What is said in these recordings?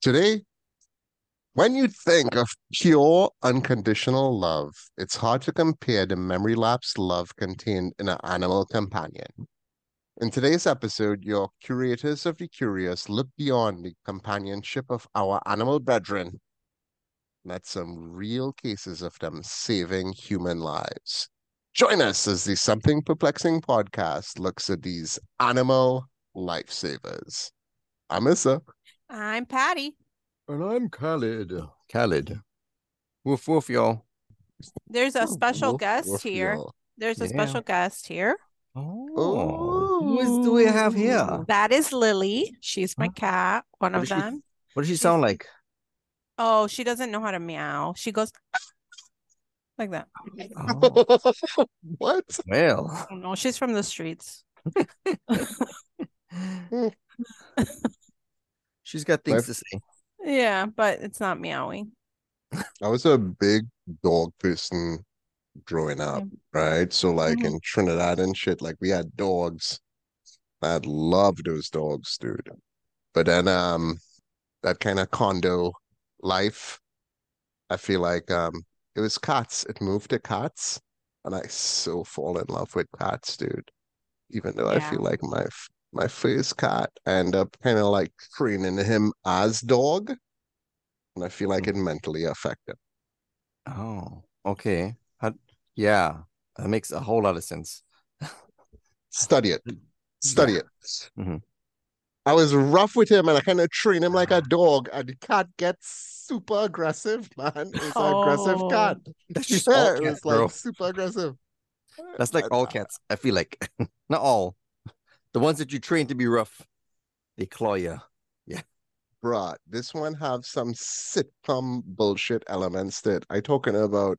Today, when you think of pure unconditional love, it's hard to compare the memory lapse love contained in an animal companion. In today's episode, your curators of the curious look beyond the companionship of our animal brethren. Met some real cases of them saving human lives. Join us as the Something Perplexing podcast looks at these animal lifesavers. I'm Issa. I'm Patty. And I'm Khalid. Khalid. Woof woof, y'all. There's a oh, special Woof, guest woof, here. y'all. There's a Yeah. special guest here. Oh. Who is, do we have here? That is Lily. She's my Huh? cat, one What of does she- them. What does she sound like? Oh, she doesn't know how to meow. She goes like that. Oh, what? well. I. She's from the streets. She's got things to say. Yeah, but it's not meowing. I was a big dog person growing up, right? So like Mhm. in Trinidad and shit, like we had dogs. I'd love those dogs, dude. But then um that kind of condo life, I feel like um it was cats. It moved to cats. And I so fall in love with cats, dude. Even though I feel like my f- my first cat, I end up kind of like training him as dog. And I feel like it mentally affected. Oh, okay. How, yeah, that makes a whole lot of sense. Study it. Study Yeah. it. Mhm. I was rough with him and I kind of train him like a dog, and the cat gets super aggressive, man. It's an aggressive Oh. cat. That's just Yeah, all it cats, was like bro. super aggressive. That's like all cats. I feel like not all. The ones that you train to be rough, they claw you. Yeah. Bruh, this one have some sitcom bullshit elements that I talking about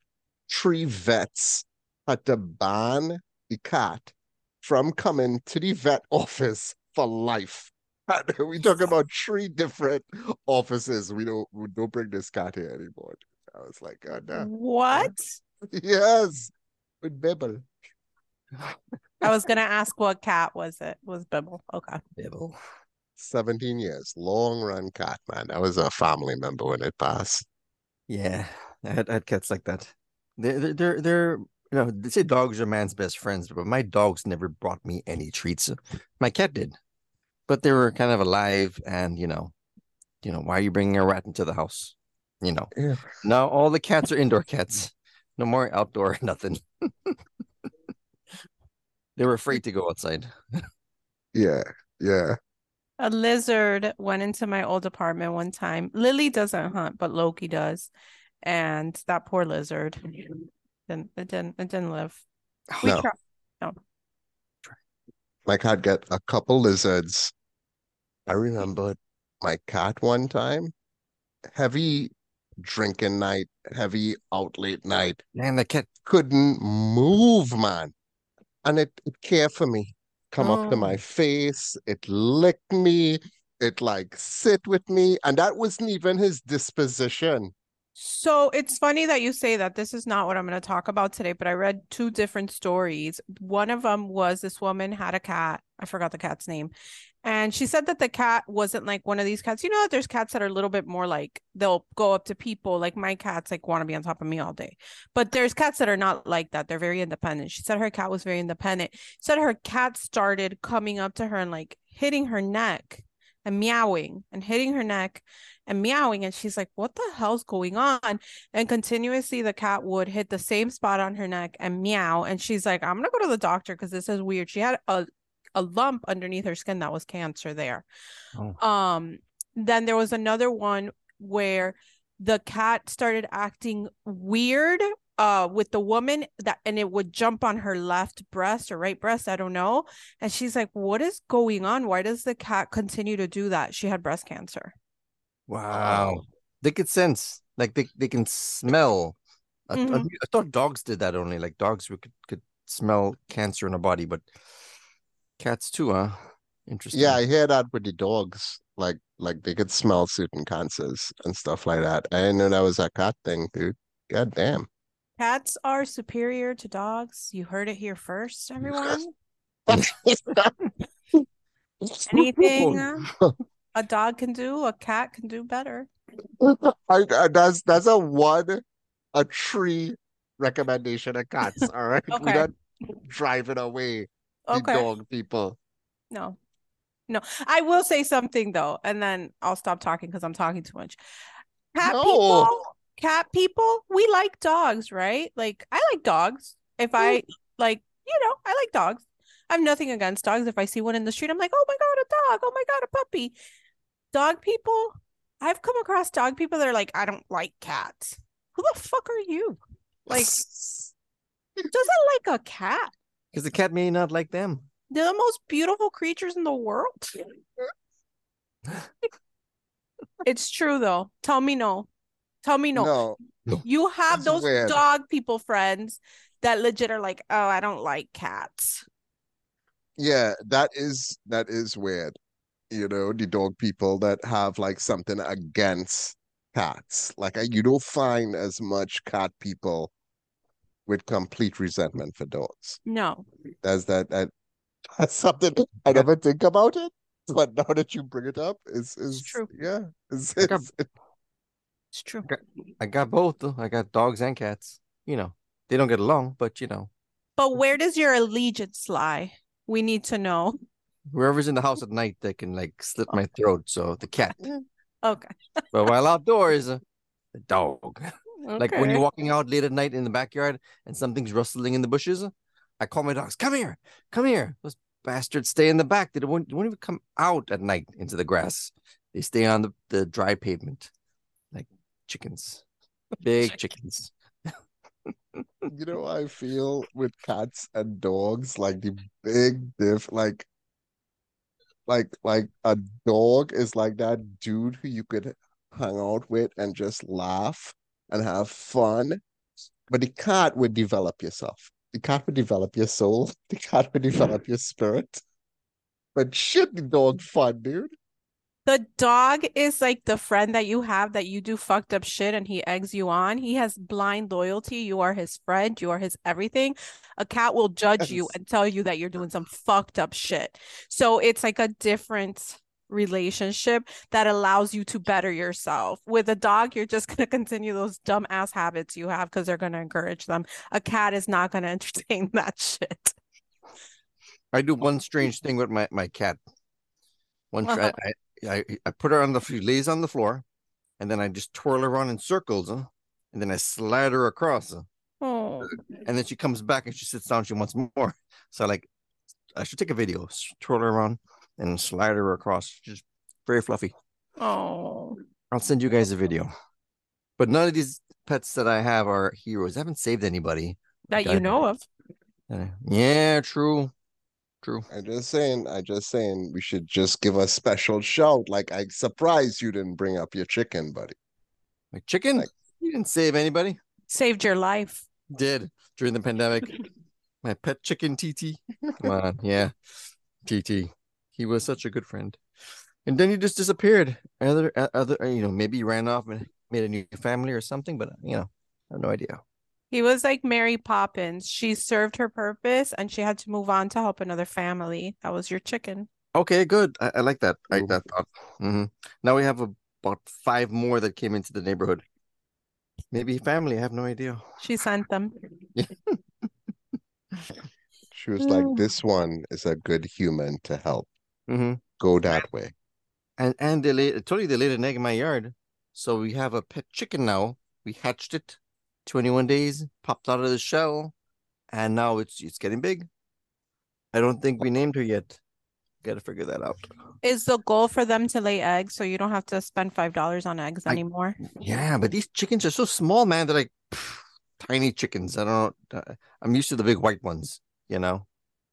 three vets had to ban the cat from coming to the vet office for life. We talking about three different offices. We don't we don't bring this cat here anymore. I was like, oh, God damn. What? Yes, with Bibble. I was gonna ask what cat was it? Was Bibble. Okay. Devil. 17 years, long run cat, man. I was a family member when it passed. Yeah, I had, I had cats like that. They're, they're, they're, they're, you know, they say dogs are man's best friends, but my dogs never brought me any treats. My cat did, but they were kind of alive, and you know, you know, why are you bringing a rat into the house? You know, Yeah. now all the cats are indoor cats, no more outdoor, nothing. they were afraid to go outside. Yeah, yeah. A lizard went into my old apartment one time. Lily doesn't hunt, but Loki does. And that poor lizard didn't it didn't it didn't live. Oh, we No. tried. My cat got a couple lizards. I remember my cat one time, heavy drinking night, heavy out late night, Man, the cat. couldn't move, man. And it, it cared for me. Come up to my Oh. face, it licked me, it like sit with me, and that wasn't even his disposition. So it's funny that you say that. This is not what I'm going to talk about today, but I read two different stories. One of them was this woman had a cat. I forgot the cat's name. And she said that the cat wasn't like one of these cats. You know, there's cats that are a little bit more like they'll go up to people. Like my cats like want to be on top of me all day. But there's cats that are not like that. They're very independent. She said her cat was very independent. Said her cat started coming up to her and like hitting her neck and meowing and hitting her neck and meowing and she's like what the hell's going on and continuously the cat would hit the same spot on her neck and meow and she's like i'm gonna go to the doctor because this is weird she had a, a lump underneath her skin that was cancer there Oh. um then there was another one where the cat started acting weird uh with the woman that and it would jump on her left breast or right breast i don't know and she's like what is going on why does the cat continue to do that she had breast cancer Wow. They could sense, like they, they can smell. I, I-. I thought dogs did that only, like dogs we could, could smell cancer in a body, but cats too, huh? Interesting. Yeah, I hear that with the dogs. Like like they could smell certain cancers and stuff like that. I didn't know that was a cat thing, dude. God damn. Cats are superior to dogs. You heard it here first, everyone. Anything uh, a dog can do, a cat can do better. I, I, that's that's a one, a tree recommendation of cats. All right, we're not driving away the Okay. dog people. No. No. I will say something though, and then I'll stop talking because I'm talking too much. Cat No. people, cat people, we like dogs, right? Like I like dogs. If I mm. like, you know, I like dogs. I have nothing against dogs. If I see one in the street, I'm like, oh my God, a dog. Oh my God, a puppy. Dog people, I've come across dog people that are like, I don't like cats. Who the fuck are you? Like, doesn't like a cat. Because the cat may not like them. They're the most beautiful creatures in the world. it's true though. Tell me no. Tell me no. No, You have That's those weird. dog people friends that legit are like, oh, I don't like cats. yeah, that is that is weird. You know, the dog people that have like something against cats. Like you don't find as much cat people with complete resentment for dogs. No. That's that that that's something I never think about it. But now that you bring it up, is is true. Yeah, it's, I got- it's, It's true. I got both. though. I got dogs and cats. You know, they don't get along, but you know, But where does your allegiance lie? We need to know. whoever's in the house at night, they can like slit my throat. So the cat. Okay. But while outdoors, uh, the dog. Like when you're walking out late at night in the backyard and something's rustling in the bushes, I call my dogs, come here, come here. Those bastards stay in the back. They won't, won't even come out at night into the grass. They stay on the, the dry pavement like chickens, big chickens. you know, I feel with cats and dogs, like the big diff, like, like, like a dog is like that dude who you could hang out with and just laugh and have fun. But the cat would develop yourself. The cat would develop your soul. The cat would develop your spirit. But shit, the dog fun, dude. The dog is like the friend that you have that you do fucked up shit and he eggs you on. He has blind loyalty. You are his friend. You are his everything. A cat will judge you and tell you that you're doing some fucked up shit. So it's like a different relationship that allows you to better yourself. With a dog, you're just going to continue those dumb ass habits you have because they're going to encourage them. A cat is not going to entertain that shit. I do one strange thing with my, my cat. One, uh-huh. tr- I, I, I, put her on the, she lays on the floor and then I just twirl her around in circles. Huh? And then I slide her across. huh? Oh, and then she comes back and she sits down. She wants more. So like, I should take a video, twirl her around, and slide her across. She's very fluffy. oh. I'll send you guys a video. But none of these pets that I have are heroes. I haven't saved anybody. That you know of. Uh, yeah, true, true. I'm just saying, I just saying we should just give a special shout. Like I surprised you didn't bring up your chicken, buddy. Like chicken, Like- you didn't save anybody. Saved your life. Did during the pandemic. My pet chicken TT. Come on, yeah, TT. He was such a good friend, and then he just disappeared. Other, uh, other, you know, maybe he ran off and made a new family or something. But you know, I have no idea. He was like Mary Poppins. She served her purpose and she had to move on to help another family. That was your chicken. Okay, good. I, I like that. I like that thought. hmm Now we have about five more that came into the neighborhood. Maybe family. I have no idea. She sent them. She was like. "This one is a good human to help. Hmm Go that way." And and they laid. I told you they laid an egg in my yard. So we have a pet chicken now. We hatched it, twenty one days, popped out of the shell, and now it's it's getting big. I don't think we named her yet. Got to figure that out. Is the goal for them to lay eggs so you don't have to spend five dollars on eggs I- anymore? Yeah, but these chickens are so small, man. They're like tiny chickens. I don't know. uh, I'm used to the big white ones, you know,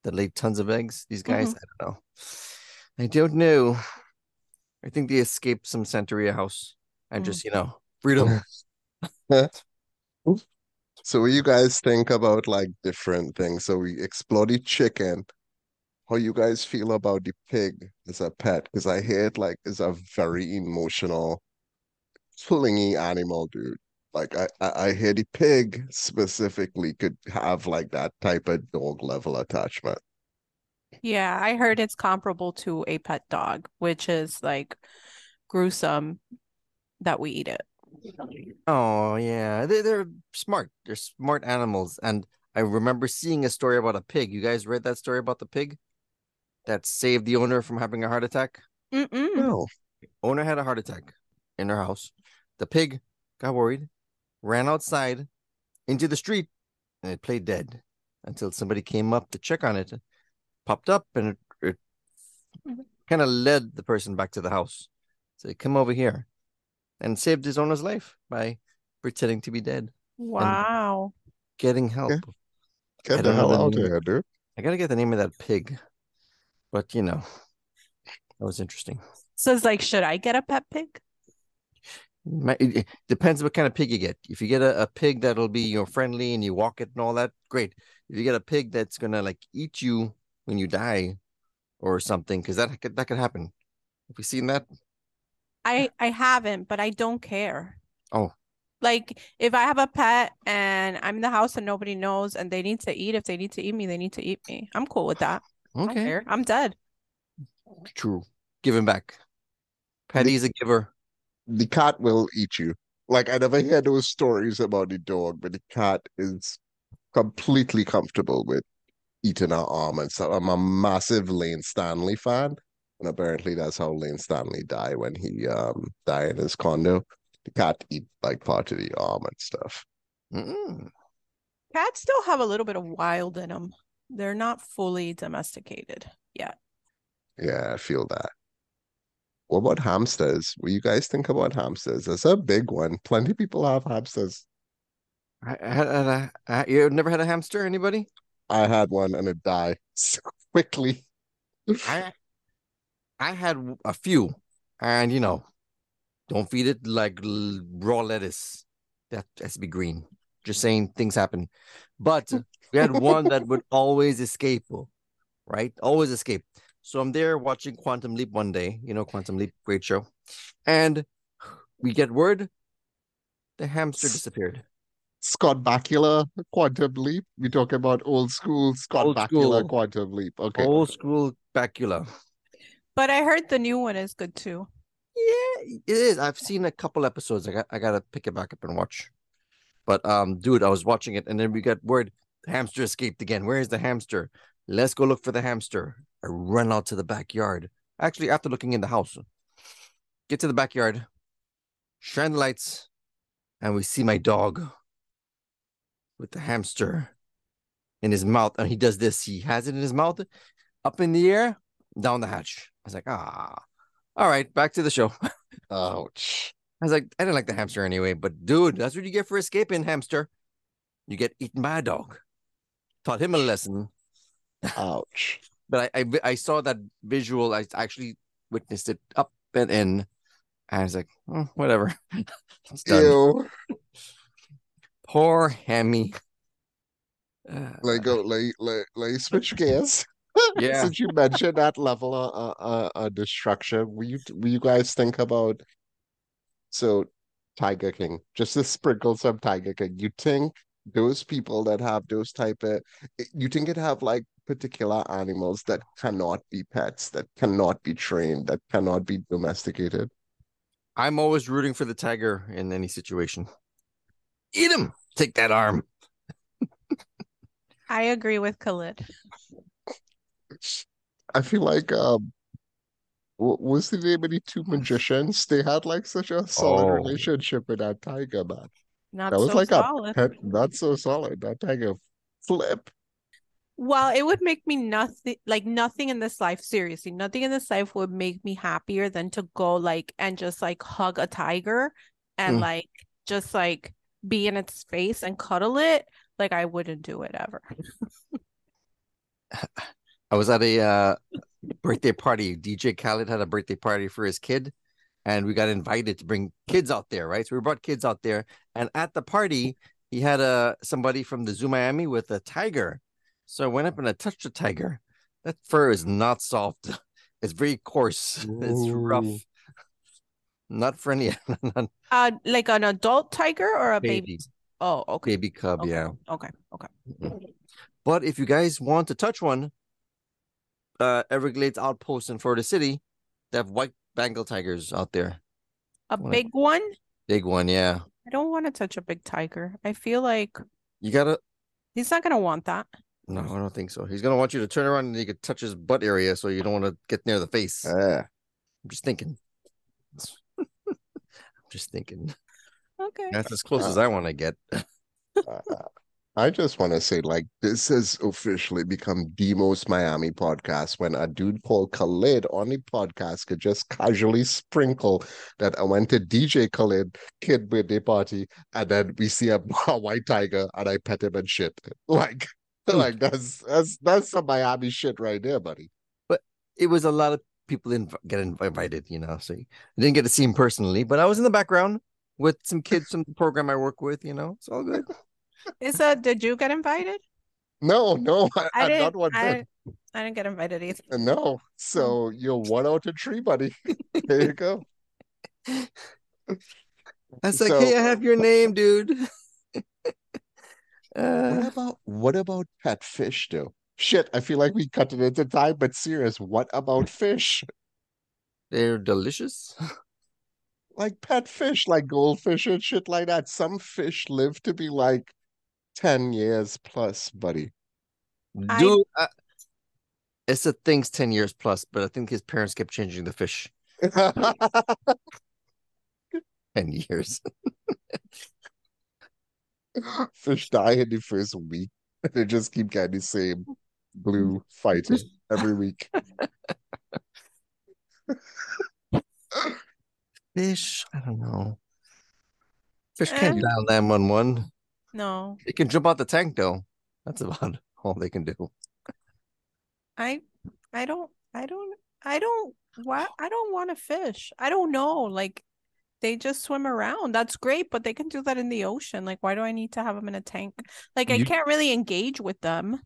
that lay tons of eggs. These guys, I don't know. I don't know. I think they escaped some Santeria house and just, you know, freedom. So what you guys think about like different things? So we explore the chicken. How you guys feel about the pig as a pet? Because I hear it like is a very emotional, clingy animal, dude. Like I, I, I hear the pig specifically could have like that type of dog level attachment. Yeah, I heard it's comparable to a pet dog, which is like gruesome that we eat it. Oh yeah, they they're smart. They're smart animals. And I remember seeing a story about a pig. You guys read that story about the pig that saved the owner from having a heart attack? Mm-mm. No. Owner had a heart attack in her house. The pig got worried, ran outside into the street, and it played dead until somebody came up to check on it, popped up, and it, it Mhm. kind of led the person back to the house. So he come over here and saved his owner's life by pretending to be dead, Wow. getting help. Yeah. I Get the hell out of here, dude. I gotta get the name of that pig, but you know, that was interesting. So it's like, should I get a pet pig? Ma- It it depends what kind of pig you get. If you get a, a pig that'll be you know friendly and you walk it and all that, great. If you get a pig that's gonna like eat you when you die or something, because that could that could happen. Have you seen that? I I haven't, but I don't care. Oh. Like if I have a pet and I'm in the house and nobody knows and they need to eat, if they need to eat me, they need to eat me. I'm cool with that. I Okay, care. I'm dead. true. Give him back. Patty's a giver. The cat will eat you. Like I never hear those stories about the dog, but the cat is completely comfortable with eating our arm and stuff. I'm a massive Layne Staley fan, and apparently that's how Layne Staley died when he um died in his condo. The cat eat like part of the arm and stuff. Mm-mm. Cats still have a little bit of wild in them. They're not fully domesticated yet. Yeah, I feel that. What about hamsters? What you guys think about hamsters? That's a big one. Plenty of people have hamsters. I, I had, had a, I, you never had a hamster? Anybody? I had one and it died so quickly. I I had a few, and you know, don't feed it like raw lettuce. That has to be green. Just saying, things happen. But we had one that would always escape, right? Always escape. So I'm there watching Quantum Leap one day. You know, Quantum Leap, great show, and we get word the hamster disappeared. Scott Bakula, Quantum Leap. We talk about old school Scott Old Bakula, school. Quantum Leap. Okay. Old school Bakula. But I heard the new one is good too. Yeah, it is. I've seen a couple episodes. I got I gotta pick it back up and watch. But um, dude, I was watching it and then we got word the hamster escaped again. Where is the hamster? Let's go look for the hamster. I run out to the backyard. Actually, after looking in the house, get to the backyard, shine the lights, and we see my dog with the hamster in his mouth. And he does this. He has it in his mouth, up in the air, down the hatch. I was like, ah, all right, back to the show. Ouch. I was like, I didn't like the hamster anyway, but dude, that's what you get for escaping, hamster. You get eaten by a dog. Taught him a lesson. Ouch. But I, I, I saw that visual. I actually witnessed it up and in. And I was like, oh, whatever. it's done. Ew. Poor Hammy. Uh, Like go like like like switch gears. Yeah. Since you mentioned that level of uh, uh, uh destruction, will you will you guys think about so Tiger King, just to sprinkle some Tiger King, you think those people that have those type of you think it have like particular animals that cannot be pets, that cannot be trained, that cannot be domesticated? I'm always rooting for the tiger in any situation. Eat him. Take that arm. I agree with Khalid. I feel like um what was the name of the two magicians? They had like such a solid Oh. relationship with that tiger, man. Not That was so like solid. a pet, not so solid. That tiger flip. Well, it would make me nothing like nothing in this life, seriously, nothing in this life would make me happier than to go like and just like hug a tiger and Mm. like just like be in its face and cuddle it. Like I wouldn't do it ever. I was at a uh, birthday party. DJ Khaled had a birthday party for his kid, and we got invited to bring kids out there, right? So we brought kids out there, and at the party, he had a somebody from the Zoo Miami with a tiger. So I went up and I touched the tiger. That fur is not soft. It's very coarse. It's rough. Ooh. Not friendly. Not Uh like an adult tiger or a baby? baby, Oh, okay. baby cub. Okay. Yeah. Okay. Okay. But if you guys want to touch one, uh, Everglades outpost in Florida City. They have white Bengal tigers out there. A What? big one? Big one, yeah. I don't want to touch a big tiger. I feel like You gotta. he's not gonna want that. No, I don't think so. He's gonna want you to turn around and you could touch his butt area, so you don't want to get near the face. Eh. I'm just thinking. I'm just thinking. Okay. That's as close as I want to get. Uh, I just want to say, like, this has officially become the most Miami podcast when a dude called Khalid on the podcast could just casually sprinkle that I went to DJ Khaled kid birthday party and then we see a, a white tiger and I pet him and shit. Like, like that's that's that's some Miami shit right there, buddy. But it was a lot of people didn't get invited, you know. So I didn't get to see him personally, but I was in the background with some kids from the program I work with. You know, it's all good. Is uh did you get invited? No, no, I, I didn't not one I. I didn't get invited either. No, so you're one out of three, buddy. There you go. That's like, So- hey, I have your name, dude. What uh, about what about pet fish though? Shit, I feel like we cut it into time, but serious, what about fish? they're delicious. Like pet fish, like goldfish and shit like that. Some fish live to be like 10 years plus, buddy. I- Dude, uh, it's a thing's 10 years plus, but I think his parents kept changing the fish 10 years. Fish die in the first week. They just keep getting the same blue fighting every week. Fish, I don't know. Fish Eh. can't dial 911. No. They can jump out the tank, though. That's about all they can do. I I don't I don't I don't what I don't want to fish. I don't know. Like they just swim around. That's great, but they can do that in the ocean. Like why do I need to have them in a tank? Like I can't really engage with them.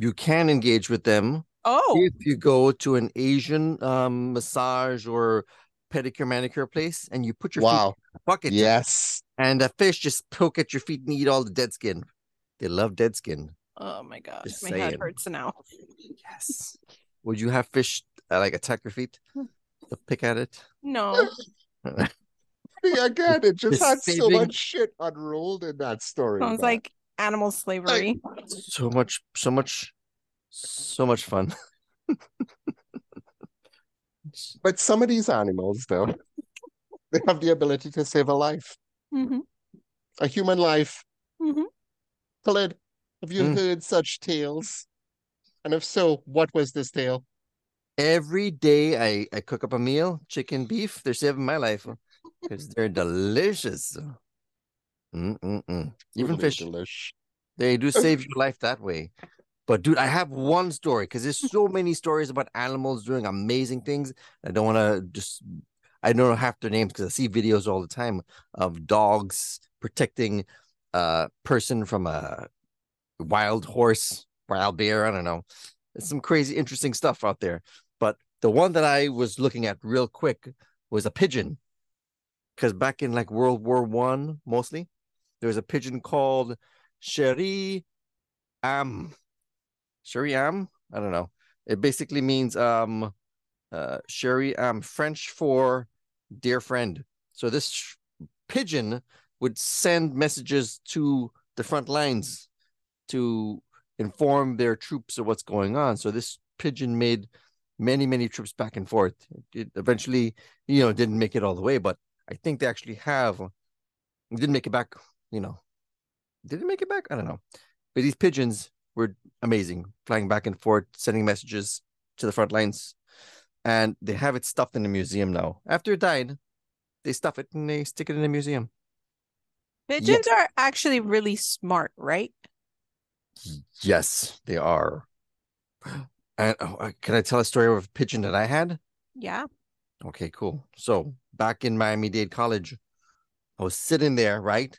You can engage with them Oh, if you go to an Asian um, massage or pedicure manicure place and you put your feet Wow. in the bucket Yes. and a fish just poke at your feet and eat all the dead skin. They love dead skin. oh my gosh. Just My head hurts now. Yes. Would you have fish uh, like attack your feet? To pick at it? No. Again, it just Just had so much shit unrolled in that story. Sounds man. like animal slavery. so much, so much, so much fun. But some of these animals, though, they have the ability to save a life, hmm a human life. hmm Khalid, have you Mm. heard such tales? And if so, what was this tale? Every day I, I cook up a meal, chicken, beef. They're saving my life because they're delicious. Mm-mm-mm. Even fish, delish. they do save your life that way. But dude, I have one story because there's so many stories about animals doing amazing things. I don't want to just I don't know half their names because I see videos all the time of dogs protecting a person from a wild horse, wild bear. I don't know. It's some crazy, interesting stuff out there. But the one that I was looking at real quick was a pigeon. Because back in like World War One, mostly, there was a pigeon called Cherie Am. Cherie Am? I don't know. It basically means um uh Am French for dear friend. So this sh- pigeon would send messages to the front lines to inform their troops of what's going on. So this pigeon made many, many trips back and forth. It eventually, you know, didn't make it all the way, but I think they actually have. Didn't make it back, you know. Did it make it back? I don't know. But these pigeons were amazing, flying back and forth, sending messages to the front lines. And they have it stuffed in a museum now. After it died, they stuff it and they stick it in a museum. Pigeons are actually really smart, right? Yes, they are. And oh, uh, can I tell a story of a pigeon that I had? Yeah. Okay, cool. So back in Miami Dade College, I was sitting there, right?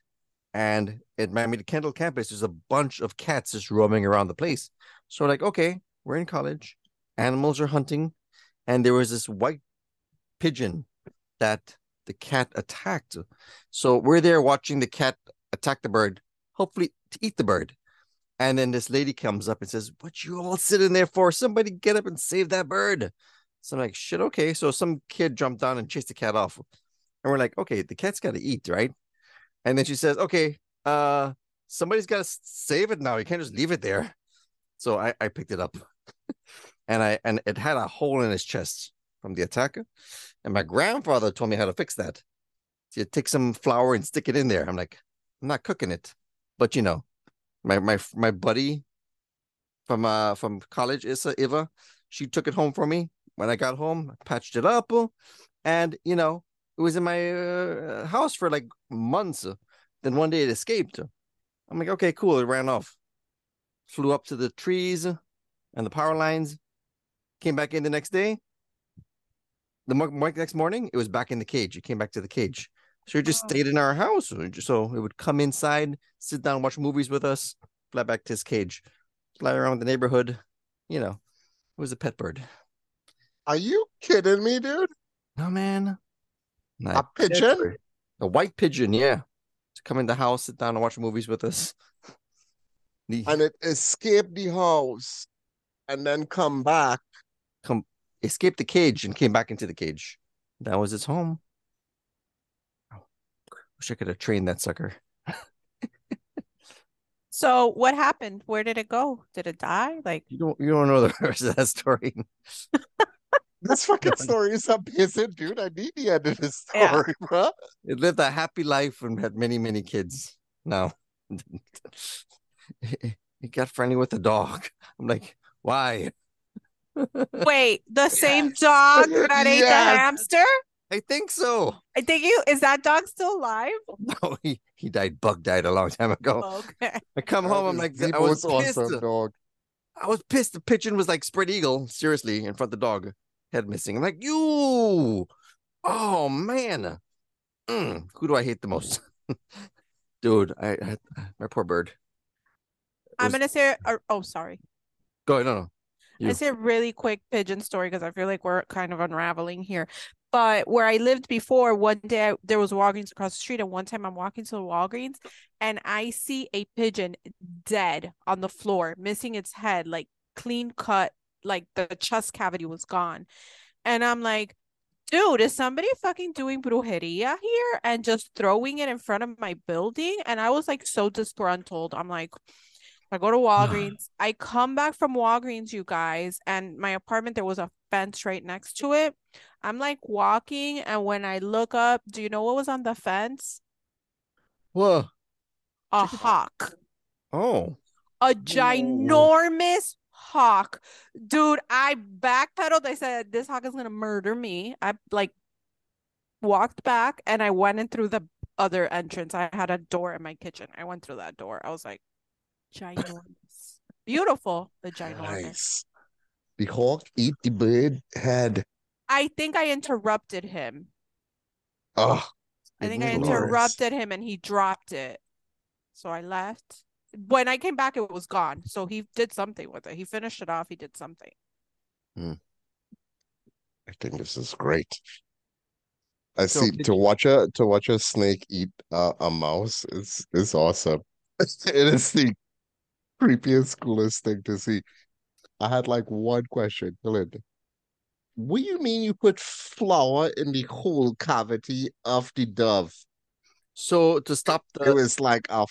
And it at Miami Dade Kendall campus, there's a bunch of cats just roaming around the place. So like, okay, we're in college, animals are hunting, and there was this white pigeon that the cat attacked. So we're there watching the cat attack the bird, hopefully to eat the bird. And then this lady comes up and says, What you all sitting there for? Somebody get up and save that bird. So I'm like, shit, okay. So some kid jumped down and chased the cat off. And we're like, okay, the cat's got to eat, right? And then she says, okay, uh, somebody's got to save it now. You can't just leave it there. So I, I picked it up and I and it had a hole in his chest from the attacker. And my grandfather told me how to fix that. So you take some flour and stick it in there. I'm like, I'm not cooking it. But you know, my my my buddy from uh from college, Issa Iva, she took it home for me. When I got home, patched it up, and you know, it was in my uh, house for like months. Then one day it escaped. I'm like, okay, cool. It ran off, flew up to the trees and the power lines, came back in the next day. The next morning, it was back in the cage. It came back to the cage. So it just oh. stayed in our house. So it would come inside, sit down, watch movies with us, fly back to his cage, fly around the neighborhood. You know, it was a pet bird. Are you kidding me, dude? No, man. Not a pigeon? A white pigeon, yeah. To come in the house, sit down and watch movies with us. and it escaped the house and then come back. Come escaped the cage and came back into the cage. That was its home. Oh, wish I could have trained that sucker. so what happened? Where did it go? Did it die? Like you don't you don't know the rest of that story. This fucking story is amazing, dude. I need the end of this story, yeah. bro. It lived a happy life and had many, many kids. No. he got friendly with the dog. I'm like, why? Wait, the yes. same dog that ate yes. the hamster? I think so. I think you is that dog still alive? No, he, he died. Bug died a long time ago. Oh, okay. I come home, I'm like, I was pissed. Awesome dog. I was pissed. The pigeon was like spread eagle, seriously, in front of the dog head missing. I'm like, you, oh man, mm, who do I hate the most? Dude, I, I, my poor bird. I'm gonna say, uh, oh, sorry. Go ahead. No, no. You. I say a really quick pigeon story because I feel like we're kind of unraveling here. But where I lived before, one day I, there was Walgreens across the street, and one time I'm walking to the Walgreens, and I see a pigeon dead on the floor, missing its head, like clean cut like the chest cavity was gone. And I'm like, dude, is somebody fucking doing brujeria here and just throwing it in front of my building? And I was like so disgruntled. I'm like, I go to Walgreens. I come back from Walgreens, you guys, and my apartment, there was a fence right next to it. I'm like walking, and when I look up, do you know what was on the fence? Whoa. A hawk. Oh. A ginormous hawk. Dude, I backpedaled. I said, This hawk is gonna murder me. I like walked back and I went in through the other entrance. I had a door in my kitchen. I went through that door. I was like, ginormous. Beautiful. The ginormous. Nice. The hawk eat the bird head. I think I interrupted him. Oh. I think I interrupted him and he dropped it. So I left when I came back, it was gone. So he did something with it. He finished it off. He did something. Hmm. I think this is great. I so see to watch a to watch a snake eat uh, a mouse is is awesome. it is the creepiest, coolest thing to see. I had like one question, Belinda. What do you mean you put flour in the whole cavity of the dove? So to stop the it was like a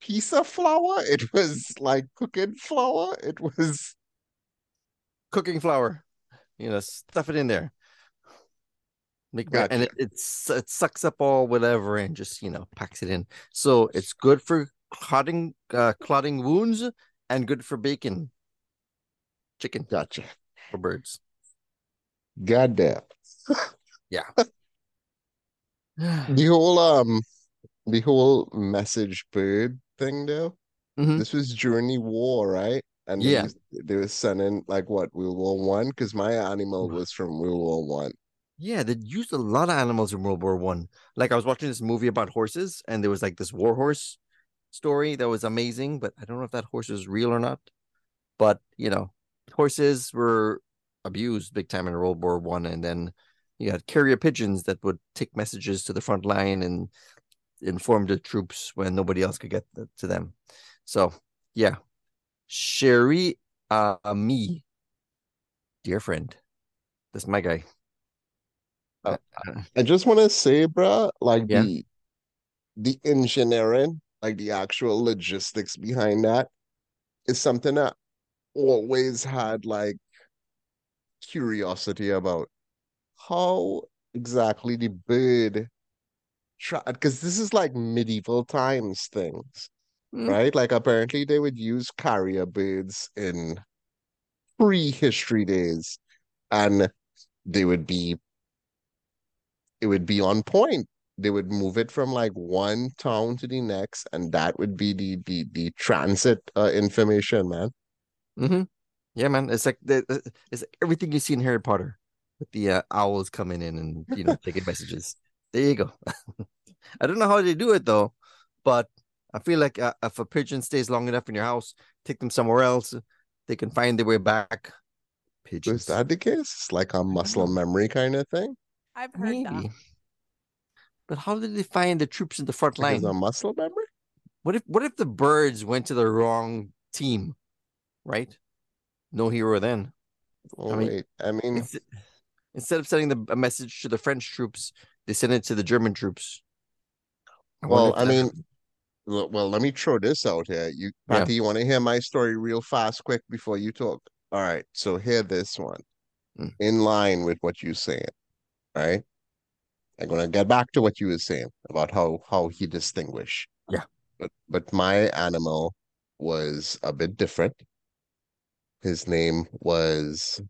piece of flour. It was like cooking flour. It was cooking flour. You know, stuff it in there. Make gotcha. and it, it's it sucks up all whatever and just you know packs it in. So it's good for clotting uh, clotting wounds and good for bacon. Chicken. Gotcha. For birds. Goddamn. yeah. the whole um the whole message bird thing though. Mm-hmm. This was during the war, right? And yeah, they, they were sending like what World War One because my animal was from World War One. Yeah, they used a lot of animals in World War One. Like I was watching this movie about horses, and there was like this war horse story that was amazing, but I don't know if that horse is real or not. But you know, horses were abused big time in World War One, and then you had carrier pigeons that would take messages to the front line and inform the troops when nobody else could get to them. So Yeah. Sherry uh me. Dear friend. That's my guy. Uh, uh, I just want to say, bruh, like Yeah. the the engineering, like the actual logistics behind that is something that always had like curiosity about how exactly the bird tried because this is like medieval times things, mm, right? Like apparently they would use carrier birds in pre-history days and they would be it would be on point. They would move it from like one town to the next, and that would be the the the transit uh, information, man. Mm-hmm. Yeah, man. It's like the, the- it's everything you see in Harry Potter with the uh, owls coming in and you know taking messages. There you go. I don't know how they do it though, but I feel like uh, if a pigeon stays long enough in your house, take them somewhere else, they can find their way back. Is Pigeons, that the case? It's like a muscle memory kind of thing? I've heard that. But how did they find the troops in the front Like, is line? a muscle memory? What if what if the birds went to the wrong team, right? No hero then. Oh, mean, wait. I mean, Instead of sending the, a message to the French troops, they send it to the German troops. Well, if I mean, well, let me throw this out here. You, Yeah. Patty, you want to hear my story real fast, quick before you talk? All right. So hear this one Mm. in line with what you're saying, right? I'm gonna get back to what you were saying about how how he distinguish. Yeah. But but my animal was a bit different. His name was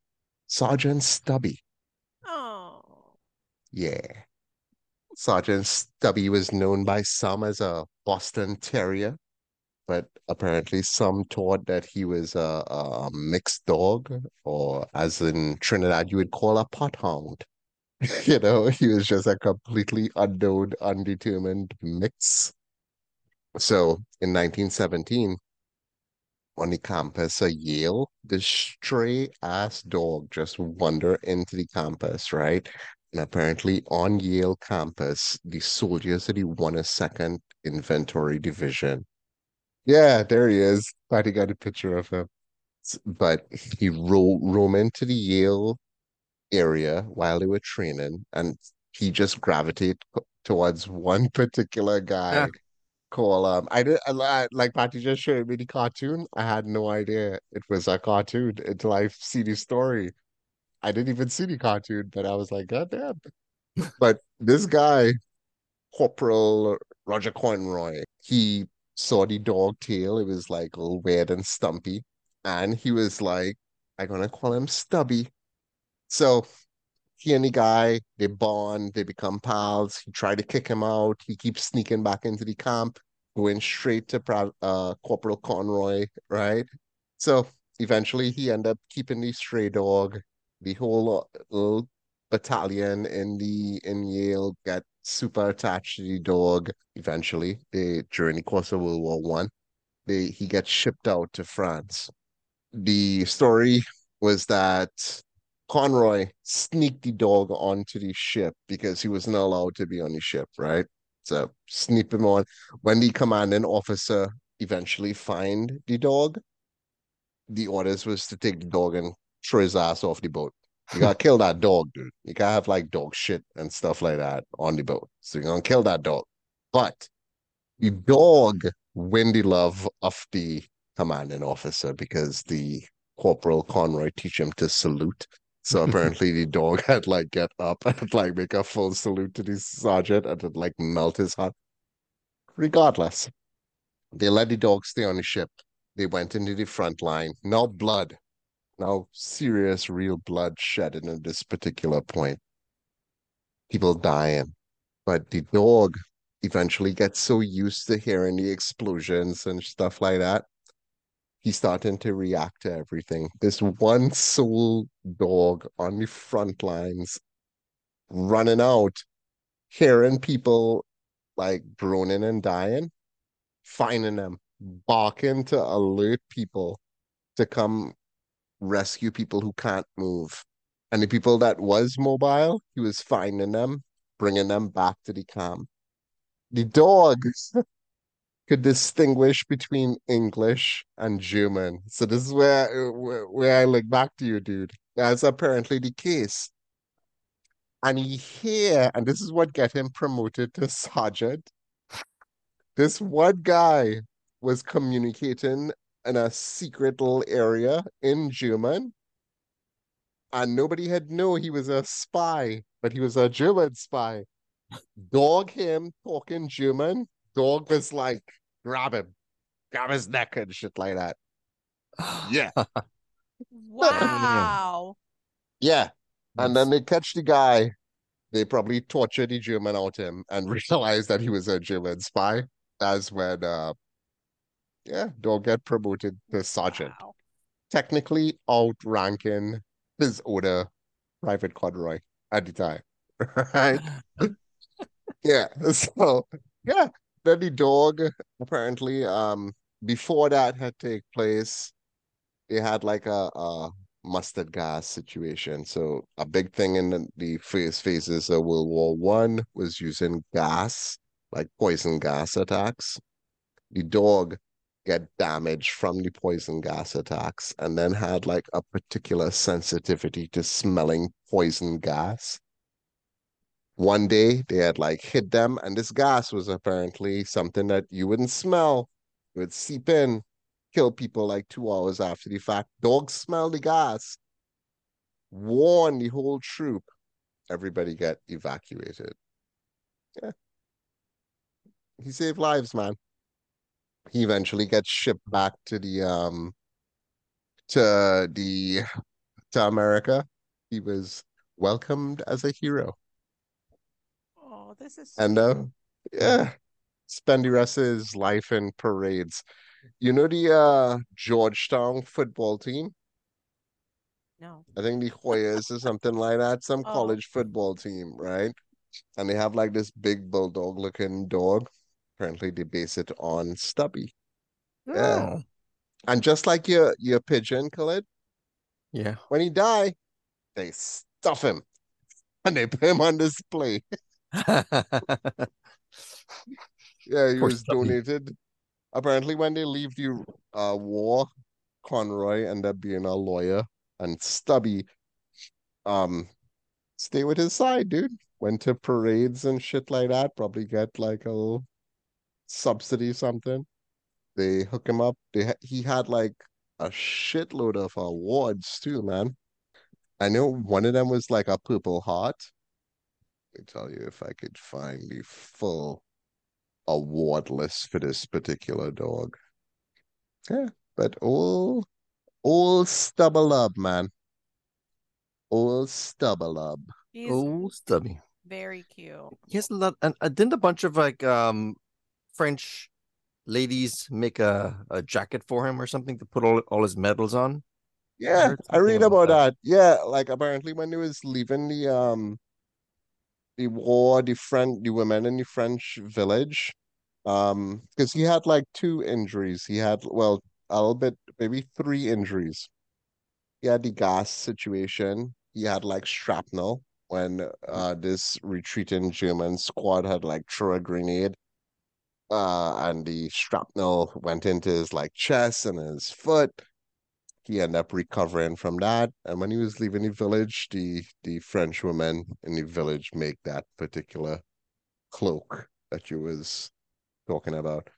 Sergeant Stubby. Oh. Yeah. Sergeant Stubby was known by some as a Boston Terrier, but apparently some thought that he was a, a mixed dog, or as in Trinidad, you would call a pot hound. You know, he was just a completely unknown, undetermined mix. So in 1917, on the campus of Yale, this stray ass dog just wandered into the campus, right? And apparently on Yale campus, the soldiers of the 102nd Infantry Division. Yeah, there he is. Glad he got a picture of him. But he ro roamed into the Yale area while they were training, and he just gravitated towards one particular guy Yeah. um I did I, like Patty just showed me the cartoon. I had no idea it was a cartoon until I see the story. I didn't even see the cartoon, but I was like, God damn. But this guy, Corporal Roger Conroy, he saw the dog tail. It was like all weird and stumpy. And he was like, I'm gonna call him Stubby. So he and the guy, they bond, they become pals. He tried to kick him out. He keeps sneaking back into the camp, going straight to uh, Corporal Conroy, right? So eventually he ended up keeping the stray dog. The whole uh, battalion in the in Yale got super attached to the dog. Eventually, they during the course of World War One, they he gets shipped out to France. The story was that Conroy sneaked the dog onto the ship because he wasn't allowed to be on the ship, right? So sneak him on. When the commanding officer eventually find the dog, the orders was to take the dog and throw his ass off the boat. You gotta kill that dog, dude. You can't have like dog shit and stuff like that on the boat. So you're gonna kill that dog. But the dog win the love of the commanding officer because the Corporal Conroy teach him to salute. So apparently the dog had like get up and like make a full salute to the sergeant and it like melt his heart. Regardless, they let the dog stay on the ship. They went into the front line. No blood. No serious, real blood shedding at this particular point. People dying. But the dog eventually gets so used to hearing the explosions and stuff like that. He's starting to react to everything. This one sole dog on the front lines running out, hearing people like groaning and dying, finding them, barking to alert people to come rescue people who can't move. And the people that was mobile, he was finding them, bringing them back to the camp. The dogs could distinguish between English and German. So this is where where, I look back to you, dude. That's apparently the case. And he here, and this is what get him promoted to sergeant. This one guy was communicating in a secret little area in German, and nobody had known he was a spy, but he was a German spy. Dog him talking German. Dog was like, grab him, grab his neck and shit like that. Yeah. Wow. Yeah. And then they catch the guy. They probably tortured the German out him and realized that he was a German spy. That's when uh yeah, dog get promoted to sergeant. Wow. Technically outranking his older Private Conroy at the time. Right? Yeah. So yeah. Then the dog apparently um before that had take place, they had like a, a mustard gas situation. So a big thing in the, the first phases of World War One was using gas, like poison gas attacks. The dog get damaged from the poison gas attacks and then had like a particular sensitivity to smelling poison gas. One day they had like hit them, and this gas was apparently something that you wouldn't smell. It would seep in, kill people like two hours after the fact. Dogs smell the gas, warn the whole troop. Everybody get evacuated. Yeah. He saved lives, man. He eventually gets shipped back to the um to the to America. He was welcomed as a hero. Oh, this is so And uh yeah, spend the rest of his life in parades. You know the uh Georgetown football team? no. I think the Hoyas or something like that, some Oh. college football team, right? And they have like this big bulldog looking dog. Apparently they base it on Stubby. Yeah. Oh, And just like your your pigeon, Khalid, yeah. when he die, they stuff him and they put him on display. Yeah, he Poor was Stubby. donated. Apparently, when they leave the uh, war, Conroy ended up being a lawyer, and Stubby, um, stay with his side, dude. Went to parades and shit like that. Probably get like a little subsidy, something. They hook him up. They ha he had like a shitload of awards too, man. I know one of them was like a Purple Heart. Let me tell you if I could find the full award list for this particular dog. Yeah, but old old stubble up, man. Old stubble up. He's oh, stubby. very cute. He has a lot. And uh, didn't a bunch of like um French ladies make a, a jacket for him or something to put all all his medals on? Yeah, heard I read about about that. Yeah, like apparently when he was leaving the um the war, the French the women in the French village, um, because he had like two injuries. He had well a little bit, maybe three injuries. He had the gas situation. He had like shrapnel when uh this retreating German squad had like throw a grenade. Uh, and the shrapnel went into his like chest and his foot. He ended up recovering from that. And when he was leaving the village, the the French women in the village make that particular cloak that you was talking about.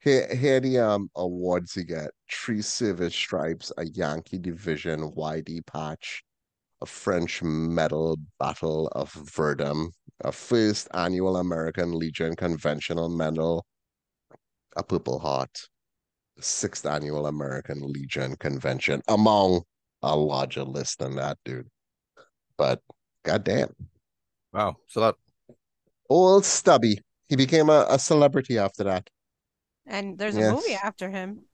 Here, here the um awards he get: three Service Stripes, a Yankee Division YD patch, a French Medal Battle of Verdun, a first annual American Legion Conventional Medal, a Purple Heart, sixth annual American Legion Convention, among a larger list than that, dude. But goddamn, Wow, so that old Stubby. He became a, a celebrity after that. And there's a movie after him.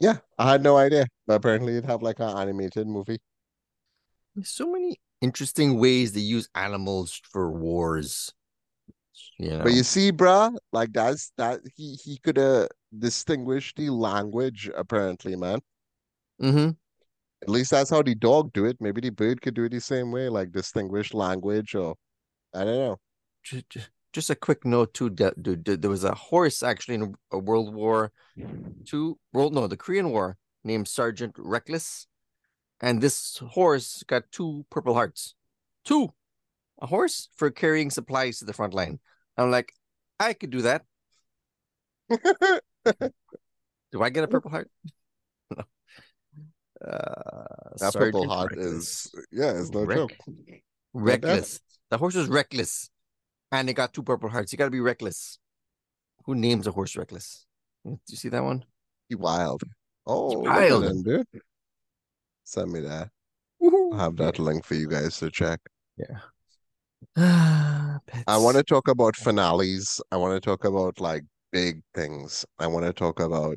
Yeah, I had no idea. But apparently it'd have like an animated movie. there's so many interesting ways they use animals for wars. You know, But you see, bruh, like that's that he he could uh distinguish the language apparently, man. Mm-hmm. At least that's how the dog do it. Maybe the bird could do it the same way, like distinguish language or I don't know. just, just a quick note too. There was a horse actually in a World War Two, world no, the Korean War, named Sergeant Reckless, and this horse got two Purple Hearts, two, a horse for carrying supplies to the front line. I'm like, I could do that. do I get a Purple Heart? no. Uh, that Purple Heart Reckless. is yeah, it's no Reck- joke. Reckless. The horse was reckless and it got two purple hearts. You got to be reckless. Who names a horse reckless? Do you see that one? He wild. Oh, wild, dude. Send me that. Woo-hoo. I'll have that link for you guys to check. Yeah. I want to talk about finales. I want to talk about like big things. I want to talk about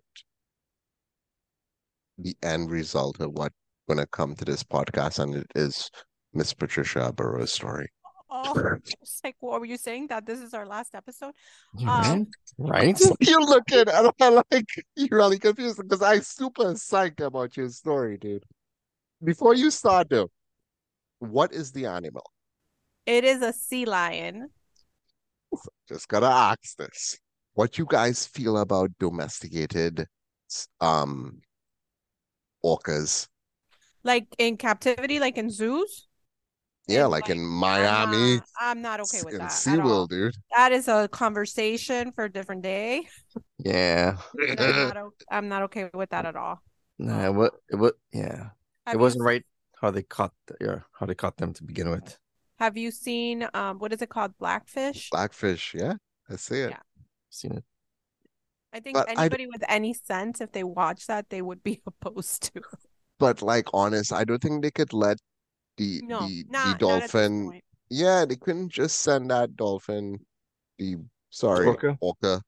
the end result of what going to come to this podcast, and it is Miss Patricia Burrow's story. Oh, it's like, what were you saying? That this is our last episode? Um, right? You're looking at I like you're really confused because I'm super psyched about your story, dude. Before you start though, what is the animal? It is a sea lion. Just gotta ask this. What you guys feel about domesticated um orcas? Like in captivity, like in zoos? Yeah, like, like in Miami. Uh, I'm not okay with in that. SeaWorld, dude. That is a conversation for a different day. Yeah. I'm, not, I'm not okay with that at all. No, what it what yeah. Have it wasn't right how they caught yeah, how they caught them to begin with. Have you seen um what is it called? Blackfish? Blackfish, yeah. I see it. Yeah. Seen it. I think but anybody with any sense, if they watch that, they would be opposed to. But like honest, I don't think they could let the no, the, not, the dolphin. Yeah, they couldn't just send that dolphin. The sorry, orca. orca.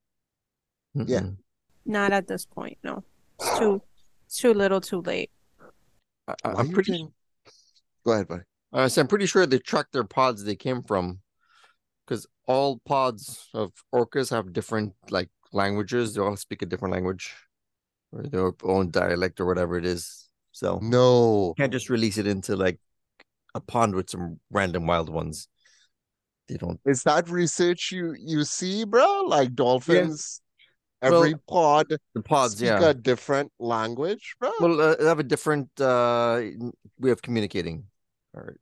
Yeah, not at this point. No, it's too it's too little, too late. I, am pretty. Go ahead, buddy. Uh, so I'm pretty sure they track their pods they came from, because all pods of orcas have different like languages. They all speak a different language, or their own dialect or whatever it is. So no, can't just release it into like a pond with some random wild ones. They don't. Is that research you you see, bro? Like dolphins, yeah. every well, pod the pods, speak yeah, a different language, bro. Well, uh, they have a different uh way of communicating. Or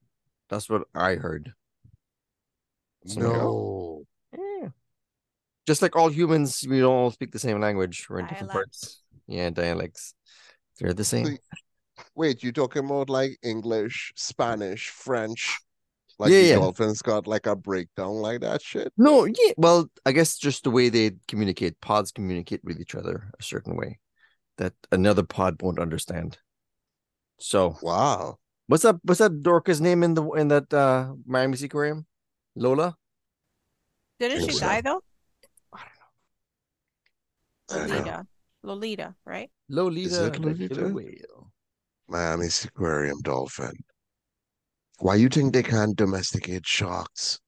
that's what I heard. So, oh, no. Yeah. Just like all humans, we don't all speak the same language. We're in different parts. Yeah, dialects. They're the same. Wait, you talking about like English, Spanish, French? Like yeah, the yeah. dolphins got like a breakdown like that shit? No, yeah. Well, I guess just the way they communicate, pods communicate with each other a certain way that another pod won't understand. So wow. What's that what's that Dorcas name in the in that uh Miami Aquarium? Lola? Didn't she die though? I don't know. Lolita. Lolita, right? Lolita, Is it Lolita? Miami aquarium dolphin. Why you think they can't domesticate sharks?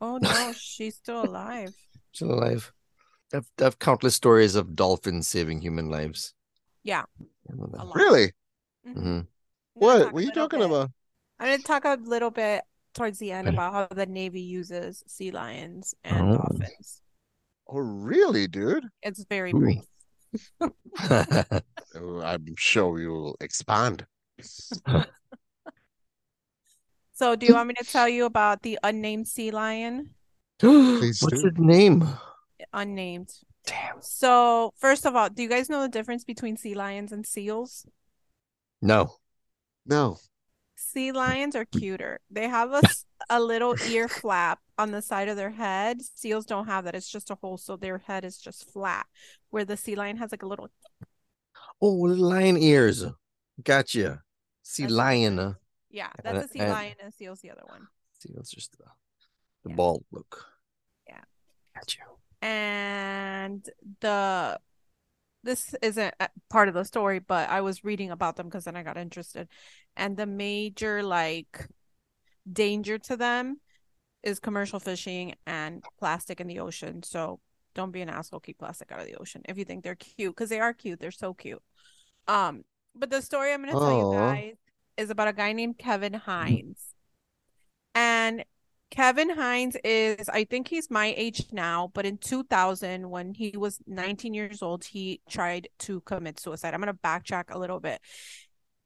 Oh no, she's still alive. Still alive. I've, I've countless stories of dolphins saving human lives. Yeah. Really? Mm-hmm. mm-hmm. What? What are you talking bit. about? I'm going to talk a little bit towards the end about how the Navy uses sea lions and oh. dolphins. Oh, really, dude? It's very Ooh. brief. Oh, I'm sure you'll expand. so, do you want me to tell you about the unnamed sea lion? What's do. its name? Unnamed. Damn. So, first of all, do you guys know the difference between sea lions and seals? No. No. Sea lions are cuter. They have a, a little ear flap on the side of their head. Seals don't have that. It's just a hole, so their head is just flat. Where the sea lion has like a little. Oh, lion ears. Gotcha. Sea that's lion. Uh, yeah, uh, that's a sea and, lion, and seal's the other one. Seal's just the, the yeah. bald look. Yeah. Gotcha. And the this isn't part of the story, but I was reading about them because then I got interested. And the major like danger to them is commercial fishing and plastic in the ocean. So don't be an asshole. Keep plastic out of the ocean if you think they're cute because they are cute. They're so cute. Um, but the story I'm going to tell you guys is about a guy named Kevin Hines, and Kevin Hines is, I think he's my age now, but in 2000, when he was 19 years old, he tried to commit suicide. I'm going to backtrack a little bit.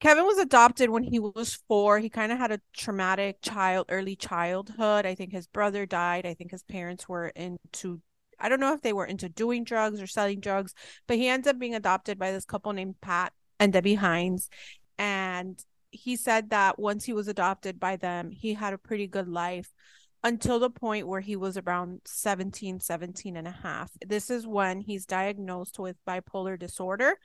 Kevin was adopted when he was four. He kind of had a traumatic child, early childhood. I think his brother died. I think his parents were into, I don't know if they were into doing drugs or selling drugs, but he ends up being adopted by this couple named Pat and Debbie Hines. And he said that once he was adopted by them, he had a pretty good life until the point where he was around 17 17 and a half. This is when he's diagnosed with bipolar disorder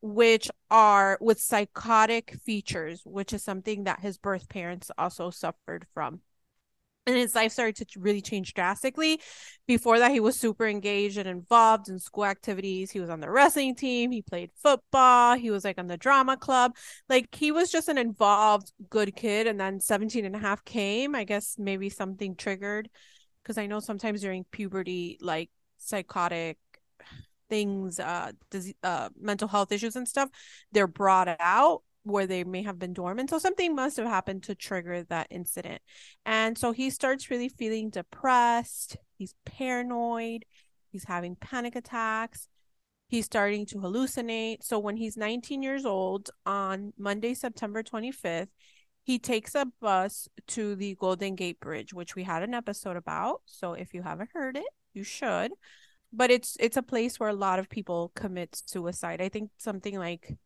which are with psychotic features which is something that his birth parents also suffered from and his life started to really change drastically. Before that, he was super engaged and involved in school activities. He was on the wrestling team, he played football, he was like on the drama club. Like he was just an involved, good kid. And then 17 and a half came. I guess maybe something triggered because I know sometimes during puberty, like psychotic things, uh, disease, uh, mental health issues and stuff, they're brought out where they may have been dormant. So something must have happened to trigger that incident. And so he starts really feeling depressed. He's paranoid. He's having panic attacks. He's starting to hallucinate. So when he's 19 years old on Monday, September 25th, he takes a bus to the Golden Gate Bridge, which we had an episode about. So if you haven't heard it, you should. But it's it's a place where a lot of people commit suicide. I think something like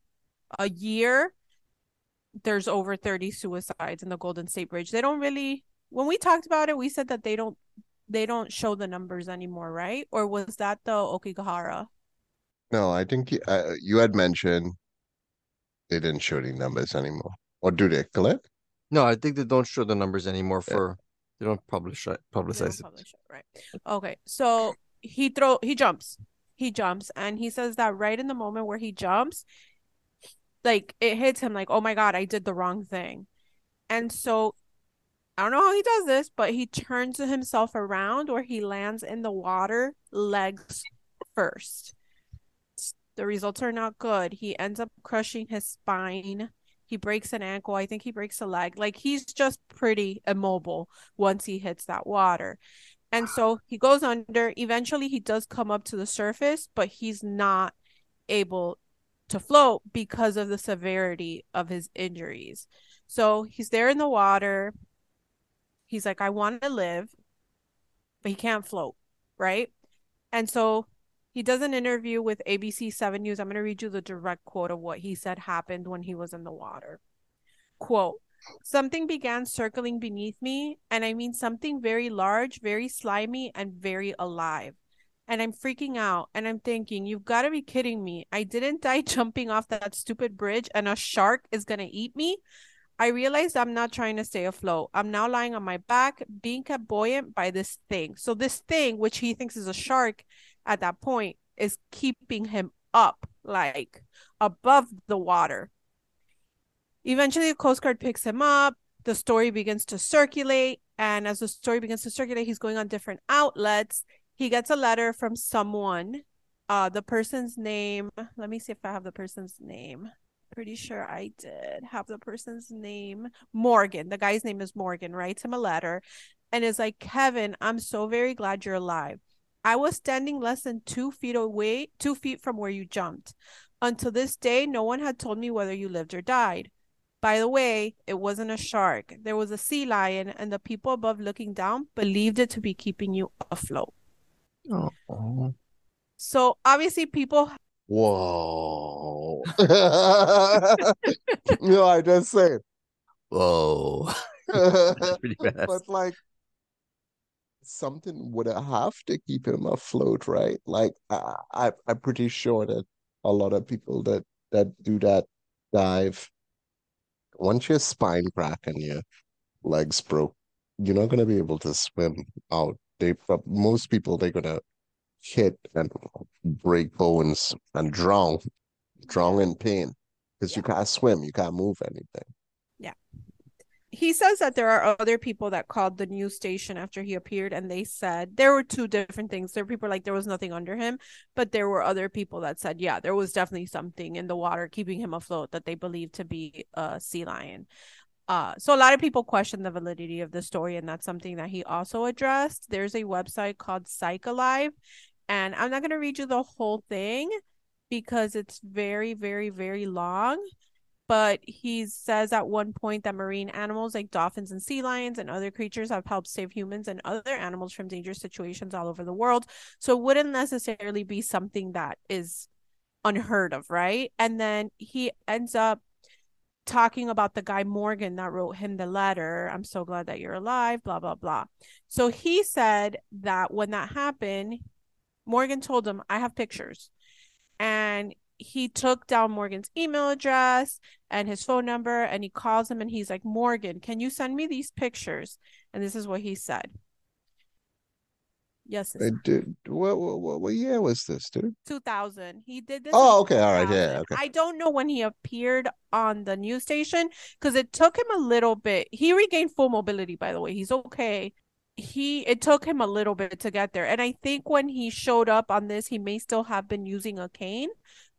a year there's over 30 suicides in the Golden State Bridge. They don't really when we talked about it, we said that they don't they don't show the numbers anymore, right? Or was that the Aokigahara? No, I think you, uh, you had mentioned they didn't show any numbers anymore. Or do they, Colette? No, I think they don't show the numbers anymore for yeah. they don't publish it, publicize it. Publish it. Right. Okay. So he throw he jumps. He jumps and he says that right in the moment where he jumps, like it hits him like, oh my God, I did the wrong thing. And so I don't know how he does this, but he turns himself around or he lands in the water legs first. The results are not good. He ends up crushing his spine. He breaks an ankle. I think he breaks a leg. Like he's just pretty immobile once he hits that water. And so he goes under. Eventually, he does come up to the surface, but he's not able to float because of the severity of his injuries. So he's there in the water. He's like, I want to live, but he can't float, right? And so he does an interview with ABC 7 News. I'm going to read you the direct quote of what he said happened when he was in the water. Quote, Something began circling beneath me, and I mean something very large, very slimy, and very alive and I'm freaking out and I'm thinking, you've got to be kidding me. I didn't die jumping off that stupid bridge and a shark is going to eat me. I realized I'm not trying to stay afloat. I'm now lying on my back, being kept buoyant by this thing. So, this thing, which he thinks is a shark at that point, is keeping him up, like above the water. Eventually, the Coast Guard picks him up. The story begins to circulate. And as the story begins to circulate, he's going on different outlets he gets a letter from someone. Uh, the person's name. Let me see if I have the person's name. Pretty sure I did have the person's name. Morgan. The guy's name is Morgan. Writes him a letter, and is like, Kevin, I'm so very glad you're alive. I was standing less than two feet away, two feet from where you jumped. Until this day, no one had told me whether you lived or died. By the way, it wasn't a shark. There was a sea lion, and the people above looking down believed it to be keeping you afloat. Oh. So obviously people Whoa. know, I just say Whoa. but like something would have to keep him afloat, right? Like I, I I'm pretty sure that a lot of people that that do that dive once your spine crack and your legs broke, you're not gonna be able to swim out they most people they're gonna hit and break bones and drown, drown in pain because yeah. you can't swim, you can't move anything. Yeah. He says that there are other people that called the news station after he appeared, and they said there were two different things. There were people like there was nothing under him, but there were other people that said, yeah, there was definitely something in the water keeping him afloat that they believed to be a sea lion Uh, so a lot of people question the validity of the story, and that's something that he also addressed. There's a website called PsychAlive, and I'm not going to read you the whole thing because it's very, very, very long. But he says at one point that marine animals like dolphins and sea lions and other creatures have helped save humans and other animals from dangerous situations all over the world. So it wouldn't necessarily be something that is unheard of, right? And then he ends up talking about the guy Morgan that wrote him the letter. I'm so glad that you're alive, blah, blah, blah. So he said that when that happened, Morgan told him, I have pictures. And he took down Morgan's email address and his phone number and he calls him and he's like, Morgan, can you send me these pictures? And this is what he said. Yes. I did. What, what what year was this, dude? 2000. He did this. Oh, okay. All right. Yeah. Okay. I don't know when he appeared on the news station because it took him a little bit. He regained full mobility, by the way. He's okay. He it took him a little bit to get there. And I think when he showed up on this, he may still have been using a cane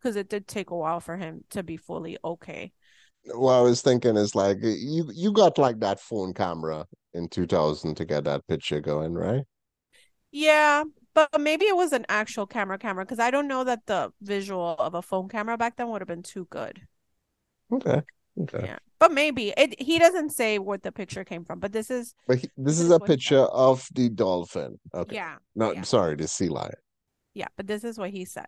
because it did take a while for him to be fully okay. What I was thinking is like you you got like that phone camera in 2000 to get that picture going, right? Yeah, but maybe it was an actual camera camera because I don't know that the visual of a phone camera back then would have been too good. Okay. Okay. Yeah, but maybe it. He doesn't say what the picture came from, but this is But he, this This is a picture of the dolphin. Okay. yeah, No, yeah. sorry, the sea lion. yeah. But this is what he said.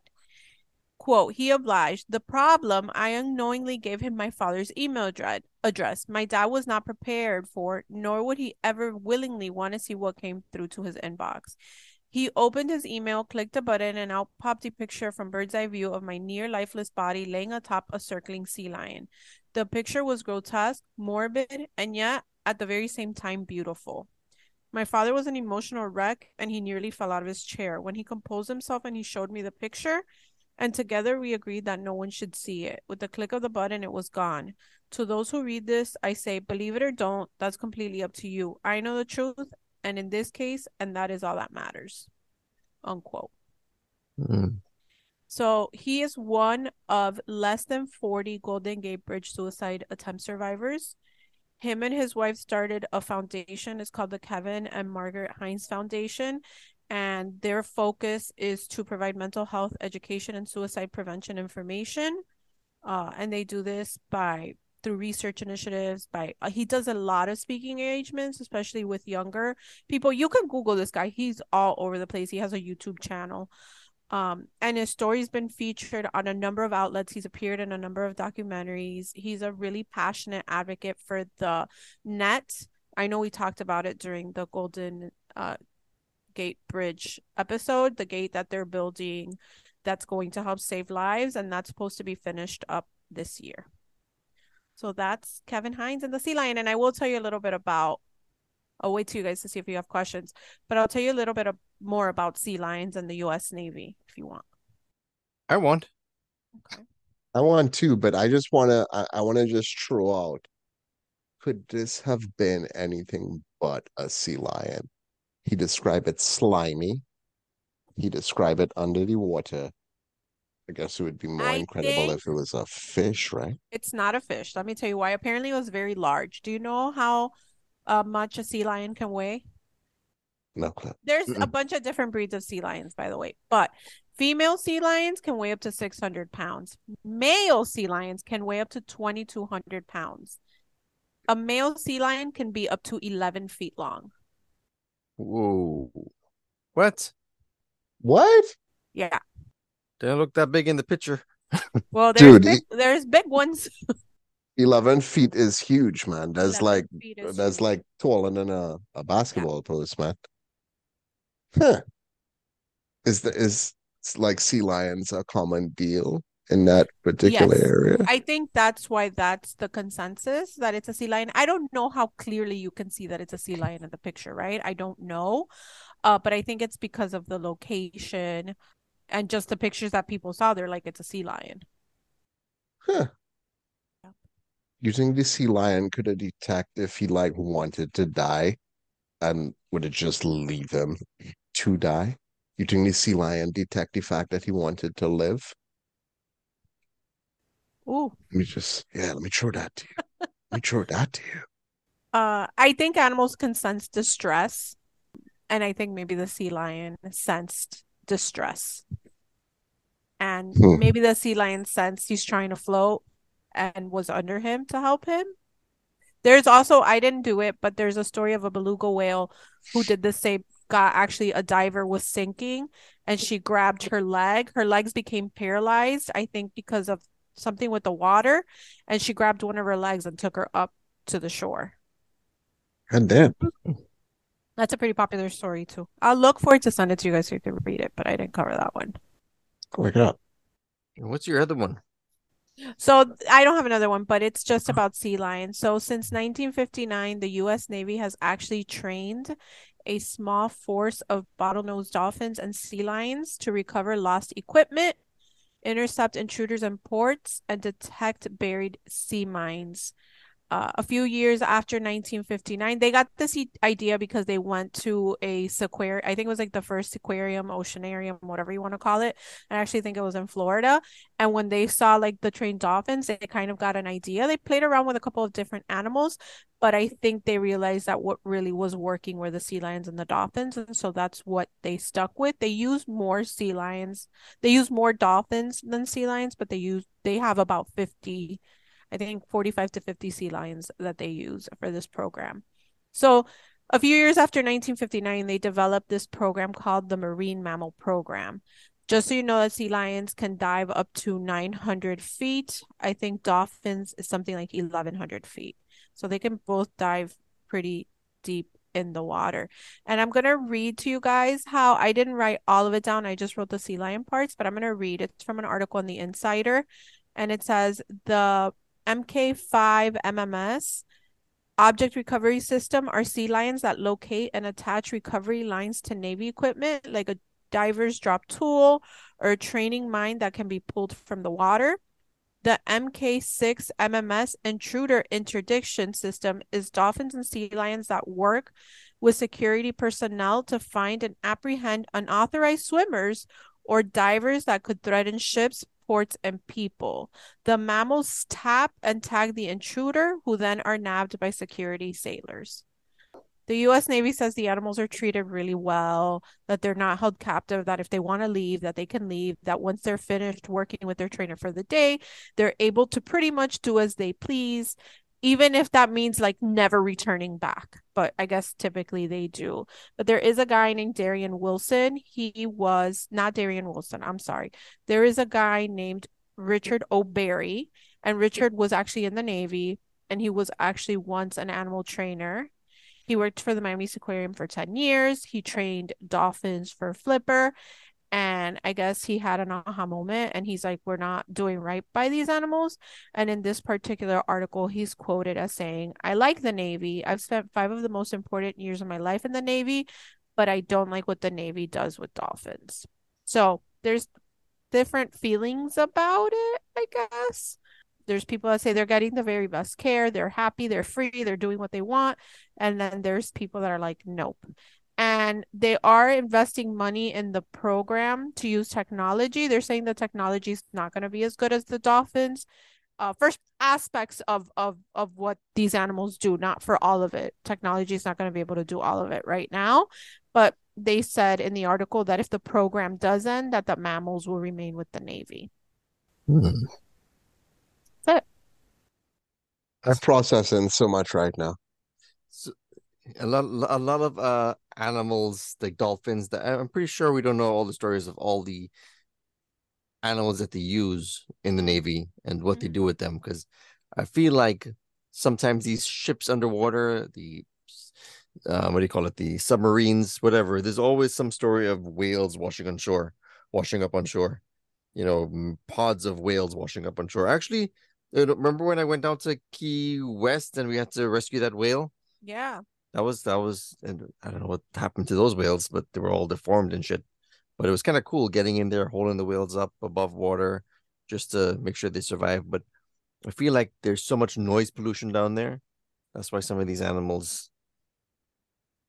Quote, he obliged. The problem, I unknowingly gave him my father's email address. address. My dad was not prepared for, nor would he ever willingly want to see what came through to his inbox. He opened his email, clicked a button, and out popped a picture from bird's eye view of my near lifeless body laying atop a circling sea lion. The picture was grotesque, morbid, and yet at the very same time beautiful. My father was an emotional wreck and he nearly fell out of his chair. When he composed himself and he showed me the picture, and together we agreed that no one should see it. With the click of the button, it was gone. To those who read this, I say, believe it or don't, that's completely up to you. I know the truth, and in this case, and that is all that matters. Unquote. Mm. So he is one of less than 40 Golden Gate Bridge suicide attempt survivors. Him and his wife started a foundation. It's called the Kevin and Margaret Hines Foundation. And their focus is to provide mental health education and suicide prevention information. Uh, and they do this by through research initiatives by uh, he does a lot of speaking engagements especially with younger people you can google this guy he's all over the place he has a youtube channel um, and his story's been featured on a number of outlets. He's appeared in a number of documentaries. He's a really passionate advocate for the net. I know we talked about it during the Golden uh, Gate Bridge episode, the gate that they're building that's going to help save lives, and that's supposed to be finished up this year. So that's Kevin Hines and the Sea Lion. And I will tell you a little bit about I'll wait till you guys to see if you have questions, but I'll tell you a little bit of, more about sea lions and the U.S. Navy if you want. I want. Okay. I want to, but I just want to. I, I want to just throw out. Could this have been anything but a sea lion? He described it slimy. He described it under the water. I guess it would be more I incredible if it was a fish, right? It's not a fish. Let me tell you why. Apparently, it was very large. Do you know how uh, much a sea lion can weigh? No clue. There's a Mm-mm. bunch of different breeds of sea lions, by the way, but female sea lions can weigh up to 600 pounds. Male sea lions can weigh up to 2,200 pounds. A male sea lion can be up to 11 feet long. Whoa. What? What? Yeah. Didn't look that big in the picture. Well, there's Dude, big, there's big ones. 11 feet is huge, man. That's like feet is that's huge. like taller than a, a basketball post, man. Huh. Is the is like sea lions a common deal in that particular Yes. area? I think that's why that's the consensus that it's a sea lion. I don't know how clearly you can see that it's a sea lion in the picture, right? I don't know. Uh, but I think it's because of the location and just the pictures that people saw. They're like, it's a sea lion. Huh. Yep. You think the sea lion could have detect if he like wanted to die and would it just leave him to die? You think the sea lion detect the fact that he wanted to live? Ooh, Let me just yeah, let me throw that to you. Let me throw that to you. Uh, I think animals can sense distress, and I think maybe the sea lion sensed distress, and Hmm. maybe the sea lion sensed he's trying to float and was under him to help him. There's also I didn't do it, but there's a story of a beluga whale who did the same. Got actually a diver was sinking, and she grabbed her leg. Her legs became paralyzed, I think, because of something with the water, and she grabbed one of her legs and took her up to the shore. And damn. That's a pretty popular story too. I'll look forward to send it to you guys so you can read it, but I didn't cover that one. Look it up. What's your other one? So I don't have another one, but it's just about sea lions. So since 1959, the U.S. Navy has actually trained a small force of bottlenose dolphins and sea lions to recover lost equipment, intercept intruders in ports, and detect buried sea mines. Uh, a few years after 1959, they got this idea because they went to a sequarium. I think it was like the first aquarium, oceanarium, whatever you want to call it. I actually think it was in Florida. And when they saw like the trained dolphins, they kind of got an idea. They played around with a couple of different animals, but I think they realized that what really was working were the sea lions and the dolphins. And so that's what they stuck with. They use more sea lions. They use more dolphins than sea lions, but they use they have about 50 I think 45 to 50 sea lions that they use for this program. So, a few years after 1959, they developed this program called the Marine Mammal Program. Just so you know that sea lions can dive up to 900 feet. I think dolphins is something like 1100 feet. So they can both dive pretty deep in the water. And I'm going to read to you guys how I didn't write all of it down. I just wrote the sea lion parts, but I'm going to read. It's from an article in the Insider. And it says the MK5 MMS object recovery system are sea lions that locate and attach recovery lines to Navy equipment, like a diver's drop tool or a training mine that can be pulled from the water. The MK6 MMS intruder interdiction system is dolphins and sea lions that work with security personnel to find and apprehend unauthorized swimmers or divers that could threaten ships, ports, and people. The mammals tap and tag the intruder, who then are nabbed by security sailors. The US Navy says the animals are treated really well, that they're not held captive, that if they want to leave, that they can leave, that once they're finished working with their trainer for the day, they're able to pretty much do as they please, even if that means like never returning back. But I guess typically they do. But there is a guy named Darian Wilson. He was not Darian Wilson, I'm sorry. There is a guy named Richard O'Barry, and Richard was actually in the Navy, and he was actually once an animal trainer. He worked for the Miami Aquarium for 10 years. He trained dolphins for Flipper. And I guess he had an aha moment and he's like, we're not doing right by these animals. And in this particular article, he's quoted as saying, I like the Navy. I've spent five of the most important years of my life in the Navy, but I don't like what the Navy does with dolphins. So there's different feelings about it, I guess. There's people that say they're getting the very best care, they're happy, they're free, they're doing what they want. And then there's people that are like, nope. And they are investing money in the program to use technology. They're saying the technology is not going to be as good as the dolphins. Uh, first aspects of of of what these animals do, not for all of it. Technology is not going to be able to do all of it right now, but they said in the article that if the program does end, that the mammals will remain with the Navy. Hmm. That's it. I'm processing so much right now. So, a lot, a lot of uh animals like dolphins. That I'm pretty sure we don't know all the stories of all the animals that they use in the navy and what they do with them. Because I feel like sometimes these ships underwater, the uh, what do you call it, the submarines, whatever. There's always some story of whales washing on shore, washing up on shore. You know, pods of whales washing up on shore. Actually, uh, remember when I went down to Key West and we had to rescue that whale? Yeah. That was that was and I don't know what happened to those whales, but they were all deformed and shit. But it was kind of cool getting in there, holding the whales up above water, just to make sure they survive. But I feel like there's so much noise pollution down there. That's why some of these animals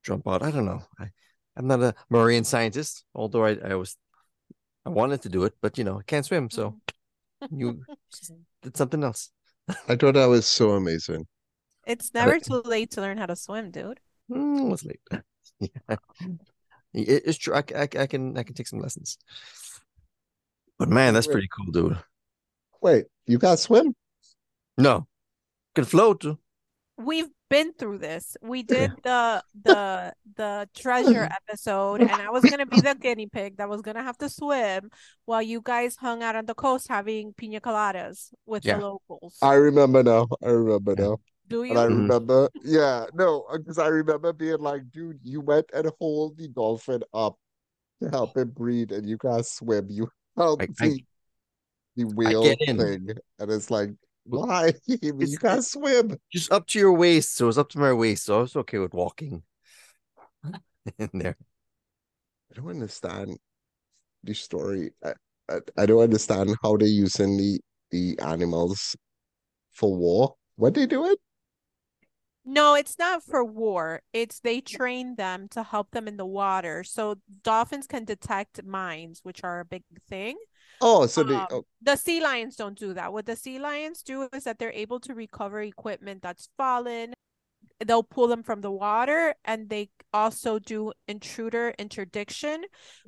jump out. I don't know. I, I'm not a marine scientist, although I, I was I wanted to do it, but you know, I can't swim, so mm. you did something else. I thought that was so amazing. It's never too late to learn how to swim, dude. Mm, it's late. yeah. It- it's true. I can I can take some lessons. But man, that's pretty cool, dude. Wait, you got swim? No, can float. We've been through this. We did the the the treasure episode, and I was gonna be the guinea pig that was gonna have to swim while you guys hung out on the coast having pina coladas with Yeah. the locals. I remember now. I remember now. Do And I? Mhm. remember, yeah, no, because I remember being like, dude, you went and hold the dolphin up to help it breathe, and you can't swim. You held I- I- the the whale thing, and it's like, why? you It's- can't swim. Just up to your waist. So it was up to my waist. So I was okay with walking in there. I don't understand the story. I, I, I don't understand how they're using the the animals for war. What they doing? No, it's not for war. It's they train them to help them in the water. So dolphins can detect mines, which are a big thing. Oh, so they Um, oh, The sea lions don't do that. What the sea lions do is that they're able to recover equipment that's fallen. They'll pull them from the water and they also do intruder interdiction,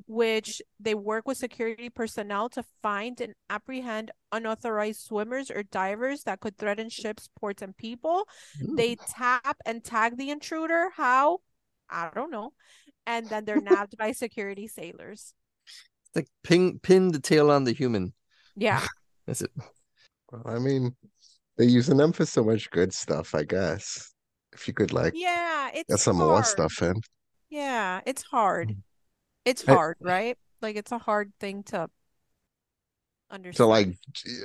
which they work with security personnel to find and apprehend unauthorized swimmers or divers that could threaten ships, ports, and people. Mm. They tap and tag the intruder. How? I don't know. And then they're nabbed by security sailors. It's like pin pin the tail on the human. Yeah. That's it. well, I mean, they use using them for so much good stuff, I guess. If you could like Yeah, it's get some more hard. stuff in. Yeah, it's hard. Mhm. It's I- hard, right? Like it's a hard thing to understand. to like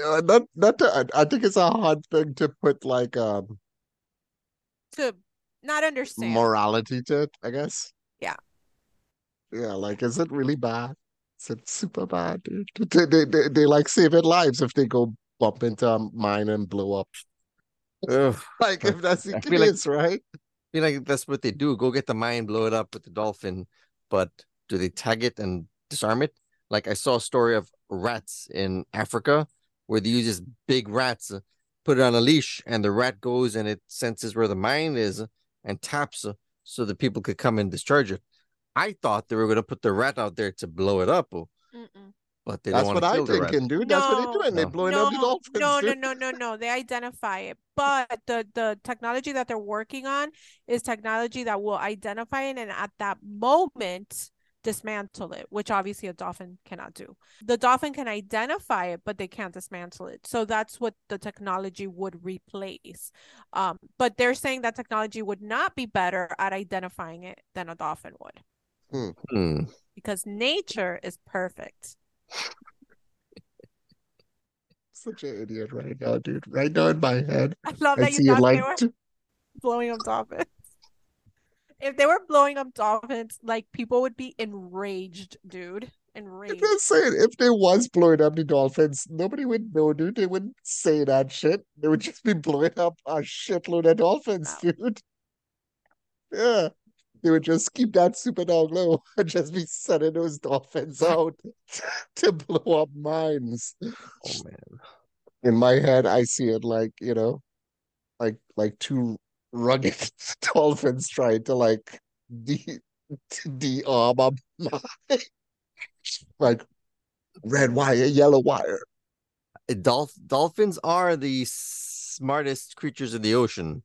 uh, not not to, I- I think it's a hard thing to put like um to not understand. morality to it, I guess. Yeah. Yeah, like is it really bad? Is it super bad, dude? They, they, they, they like saving lives if they go bump into a mine and blow up. Ugh. Like if that's the I feel like- case, right? feel like that's what they do. Go get the mine, blow it up with the dolphin. But do they tag it and disarm it? Like I saw a story of rats in Africa where they use these big rats, uh, put it on a leash, and the rat goes and it senses where the mine is and taps uh, so that people could come and discharge it. I thought they were going to put the rat out there to blow it up, Mm-mm. But they That's don't what I'm kill the thinking, dude. That's what they're doing. They're No. blowing up the No, dolphins. no, no, no, no, no. They identify it. But the the technology that they're working on is technology that will identify it and at that moment dismantle it, which obviously a dolphin cannot do. The dolphin can identify it, but they can't dismantle it. So that's what the technology would replace. Um, but they're saying that technology would not be better at identifying it than a dolphin would Hmm. because nature is perfect. Such an idiot right now, dude. Right now in my head, I love I that see you thought like they were blowing up dolphins. If they were blowing up dolphins, like people would be enraged, dude. Enraged. I'm saying, if they was blowing up the dolphins, nobody would know, dude. They wouldn't say that shit. They would just be blowing up a shitload of dolphins, dude. Yeah. They would just keep that super dog low and just be sending those dolphins out to blow up mines. Oh man. In my head, I see it like, you know, like like two rugged dolphins trying to like de de-arm a mine. Like red wire, yellow wire. Uh, Dolph- dolphins are the smartest creatures in the ocean.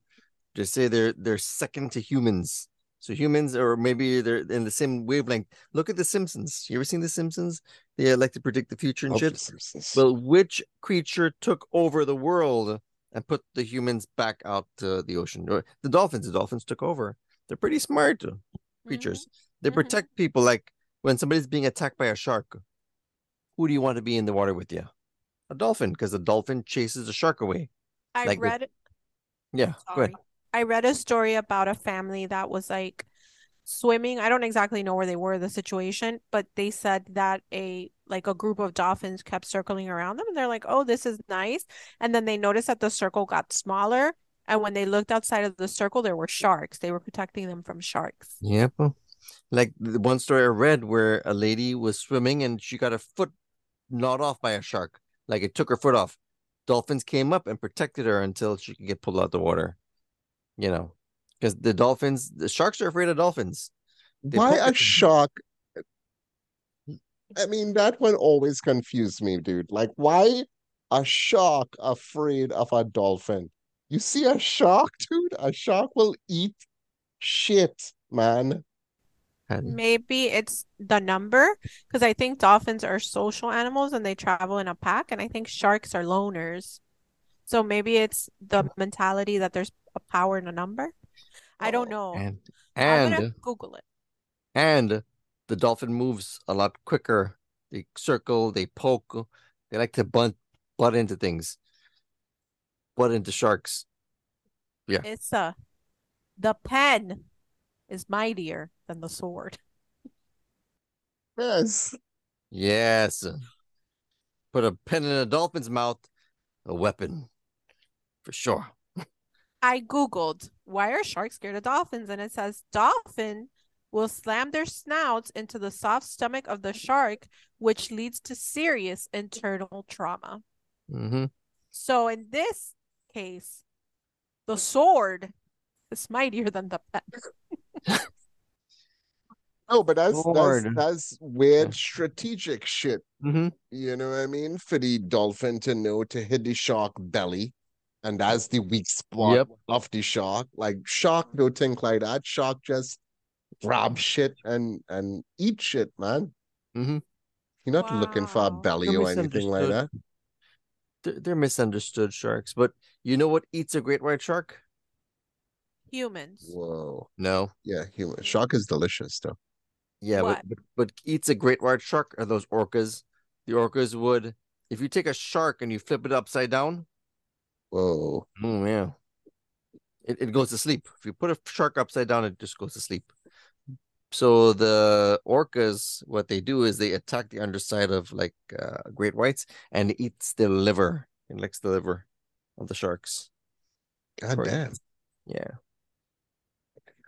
Just say they're they're second to humans. So humans, or maybe they're in the same wavelength. Look at the Simpsons. You ever seen the Simpsons? They like to predict the future and Of shit. Well, which creature took over the world and put the humans back out to the ocean? Or The dolphins. The dolphins took over. They're pretty smart uh, creatures. They Mhm. protect people. Like when somebody's being attacked by a shark, who do you want to be in the water with you? A dolphin, because a dolphin chases the shark away. I like the- read Yeah, go ahead. I read a story about a family that was like swimming. I don't exactly know where they were, the situation, but they said that a like a group of dolphins kept circling around them and they're like, "Oh, this is nice." And then they noticed that the circle got smaller, and when they looked outside of the circle, there were sharks. They were protecting them from sharks. Yep. Like the one story I read where a lady was swimming and she got her foot gnawed off by a shark. Like it took her foot off. Dolphins came up and protected her until she could get pulled out of the water. You know, because the dolphins, the sharks are afraid of dolphins. They Why a shark? I mean, that one always confused me, dude. Like, why a shark afraid of a dolphin? You see a shark, dude? A shark will eat shit, man. And Maybe it's the number because I think dolphins are social animals and they travel in a pack, and I think sharks are loners. So maybe it's the mentality that there's a power in a number. I don't Oh, know. and I'm gonna and Google it. and the dolphin moves a lot quicker. They circle, they poke, they like to butt butt into things, butt into sharks. Yeah. It's uh the pen is mightier than the sword. Yes. Yes. Put a pen in a dolphin's mouth, a weapon. For sure. I Googled why are sharks scared of dolphins, and it says dolphin will slam their snouts into the soft stomach of the shark, which leads to serious internal trauma. hmm So in this case, the sword is mightier than the pen. No, but that's that's Lord. that's weird strategic shit. hmm You know what I mean? For the dolphin to know to hit the shark belly, and that's the weak spot Yep. of the shark. Like shark don't think like that. Shark just grab shit and and eat shit, man. hmm You're not looking for a belly You're or anything like that. They're, they're misunderstood sharks. But you know what eats a great white shark? Humans. Whoa. No. Yeah, human shark is delicious though. Yeah, but, but but eats a great white shark are those orcas. The orcas would, if you take a shark and you flip it upside down, Whoa. oh yeah, it, it goes to sleep. If you put a shark upside down, it just goes to sleep. So the orcas, what they do is they attack the underside of like uh, great whites and eats the liver. It licks the liver of the sharks. God Right. damn. Yeah.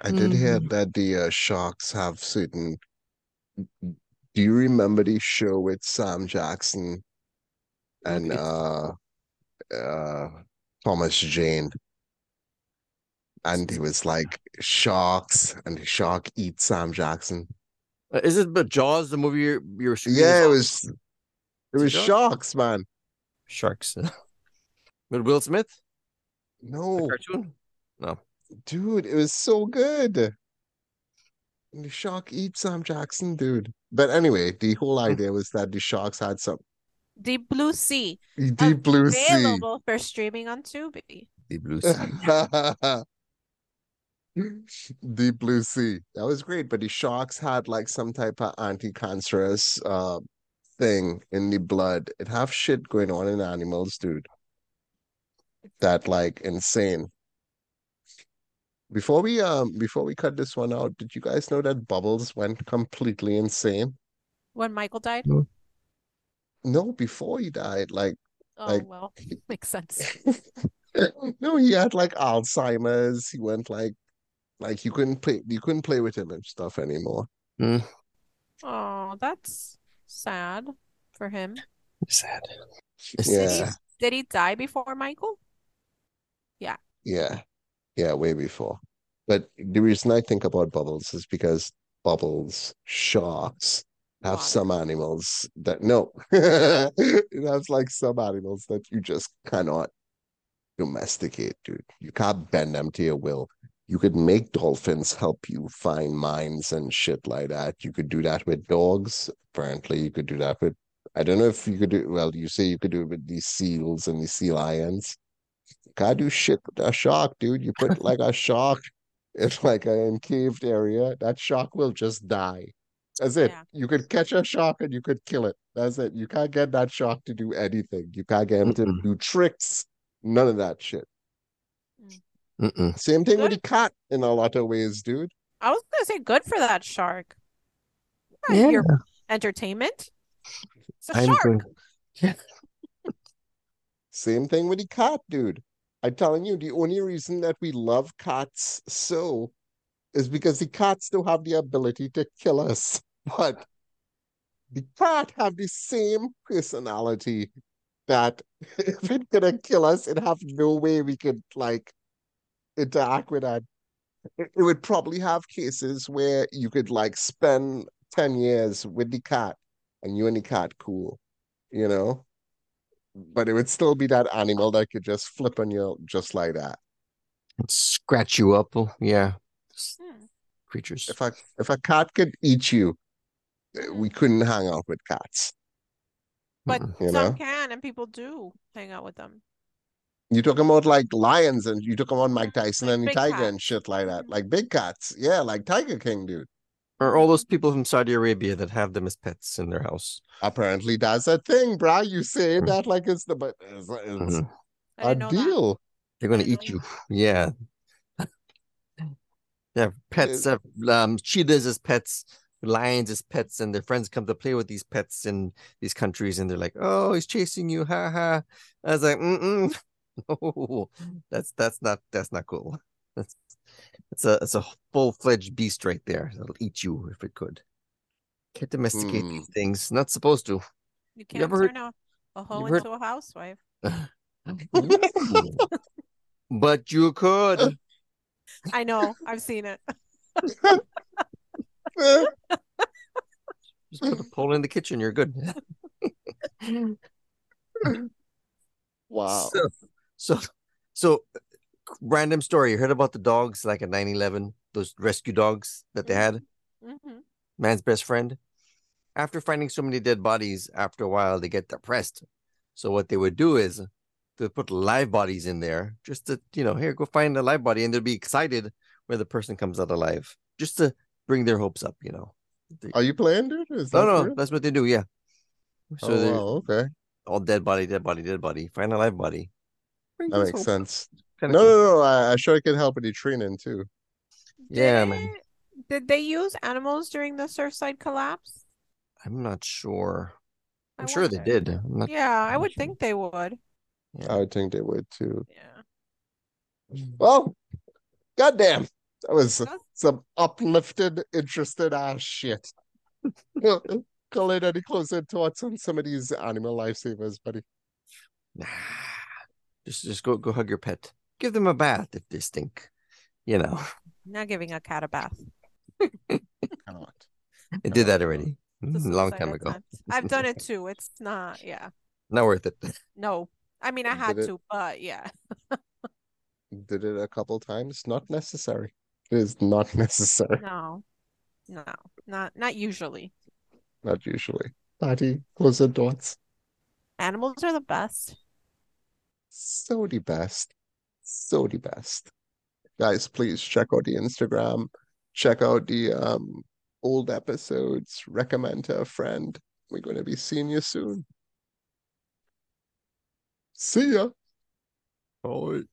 I did hear Mhm. that the uh, sharks have certain. Do you remember the show with Sam Jackson and uh uh Thomas Jane? And he was like sharks, and the shark eats Sam Jackson. Uh, Is it but Jaws, the movie you're, you're screaming Yeah, it was it Is it was Jaws? sharks, man. Sharks. With Will Smith, the No, cartoon? dude, it was so good. And the shark eats Sam Jackson, dude. But anyway, the whole Hmm. idea was that the sharks had some Deep Blue Sea. deep blue sea. Available for streaming on Tubi. The Blue Sea. Deep Blue Sea. That was great, but the sharks had like some type of anti-cancerous uh thing in the blood. It have shit going on in animals, dude. That like insane. Before we um before we cut this one out, did you guys know that Bubbles went completely insane? When Michael died? No, before he died, like Oh, Like- well, makes sense. no, he had like Alzheimer's. He went like like you couldn't play you couldn't play with him and stuff anymore. Oh, that's sad for him. Sad. Yeah. Did he die before Michael? Yeah yeah, yeah, way before. But the reason I think about bubbles is because bubbles, sharks have Water. some animals that no, it has like some animals that you just cannot domesticate, dude. You can't bend them to your will. You could make dolphins help you find mines and shit like that. You could do that with dogs. Apparently, you could do that with. I don't know if you could do. Well, you say you could do it with these seals and these sea lions. Can't do shit with a shark, dude. You put like a shark in like an encaved area, that shark will just die. That's it. Yeah. You could catch a shark and you could kill it. That's it. You can't get that shark to do anything. You can't get him to do tricks. None of that shit. Mm. Mm-mm. Same thing with the cat in a lot of ways, dude. I was gonna say good for that shark. Not Yeah. Your entertainment. It's a I'm shark. going- Same thing with the cat, dude. I'm telling you, the only reason that we love cats so is because the cats don't have the ability to kill us. But the cat have the same personality that if it gonna kill us, it have no way we could like interact with that. It, it would probably have cases where you could like spend 10 years with the cat and you and the cat cool, you know? But it would still be that animal that could just flip on you just like that. And Scratch you up. oh, Yeah. Hmm. Creatures. If a if a cat could eat you, we couldn't hang out with cats. But You some know? can, and people do hang out with them. You talking about like lions and you talking about Mike Tyson and the big tiger and shit like that. Mhm. Like big cats. Yeah, like Tiger King, dude. Or all those people from Saudi Arabia that have them as pets in their house. Apparently that's a thing, brah. You say Mm. that like it's the but it's, it's Mhm. I a didn't that. deal. They're gonna eat you. Yeah. They have pets, It- have um, cheetahs as pets, lions as pets, and their friends come to play with these pets in these countries, and they're like, "Oh, he's chasing you, ha ha!" I was like, "Mm-mm, no, that's that's not that's not cool. That's it's a it's a full fledged beast right there. That'll eat you if it could. Can't domesticate Hmm. these things. Not supposed to. You can't ever heard- turn a, a hoe ever heard- into a housewife. But you could. I know. I've seen it. Just put a pole in the kitchen. You're good. wow. So, so, so, random story. You heard about the dogs like at 9 11, those rescue dogs that they had? hmm Man's best friend. After finding so many dead bodies, after a while, they get depressed. So, what they would do is they put live bodies in there just to, you know, here, go find a live body. And they'd be excited when the person comes out alive just to bring their hopes up, you know. They- Are you playing, dude? Is no, that no, real? that's what they do. Yeah. So, oh, wow, okay. all dead body, dead body, dead body. Find a live body. Brings That makes sense. Kinda No, cool. no, no. I, I sure I can help with the training too. Yeah, did, man. Did they use animals during the Surfside collapse? I'm not sure. I I'm sure they did. I'm not. Yeah, I not would sure. think they would. Yeah. I would think they would too. Yeah. Well, goddamn. That was some uplifted, interested ass shit. Colin, any closer thoughts on some of these animal lifesavers, buddy? Nah. Just just go go hug your pet. Give them a bath if they stink. You know, Not giving a cat a bath. Cannot. I did that already. It's a Mm, long time ago. attempt. I've done it too. It's not, yeah. Not worth it. No. I mean, I Did had it- to, but yeah. Did it a couple times. Not necessary. It is not necessary. No. No. Not not usually. Not usually. Patty, close the thoughts. Animals are the best. So the best. So the best. Guys, please check out the Instagram. Check out the um old episodes. Recommend to a friend. We're going to be seeing you soon. See ya. Oh.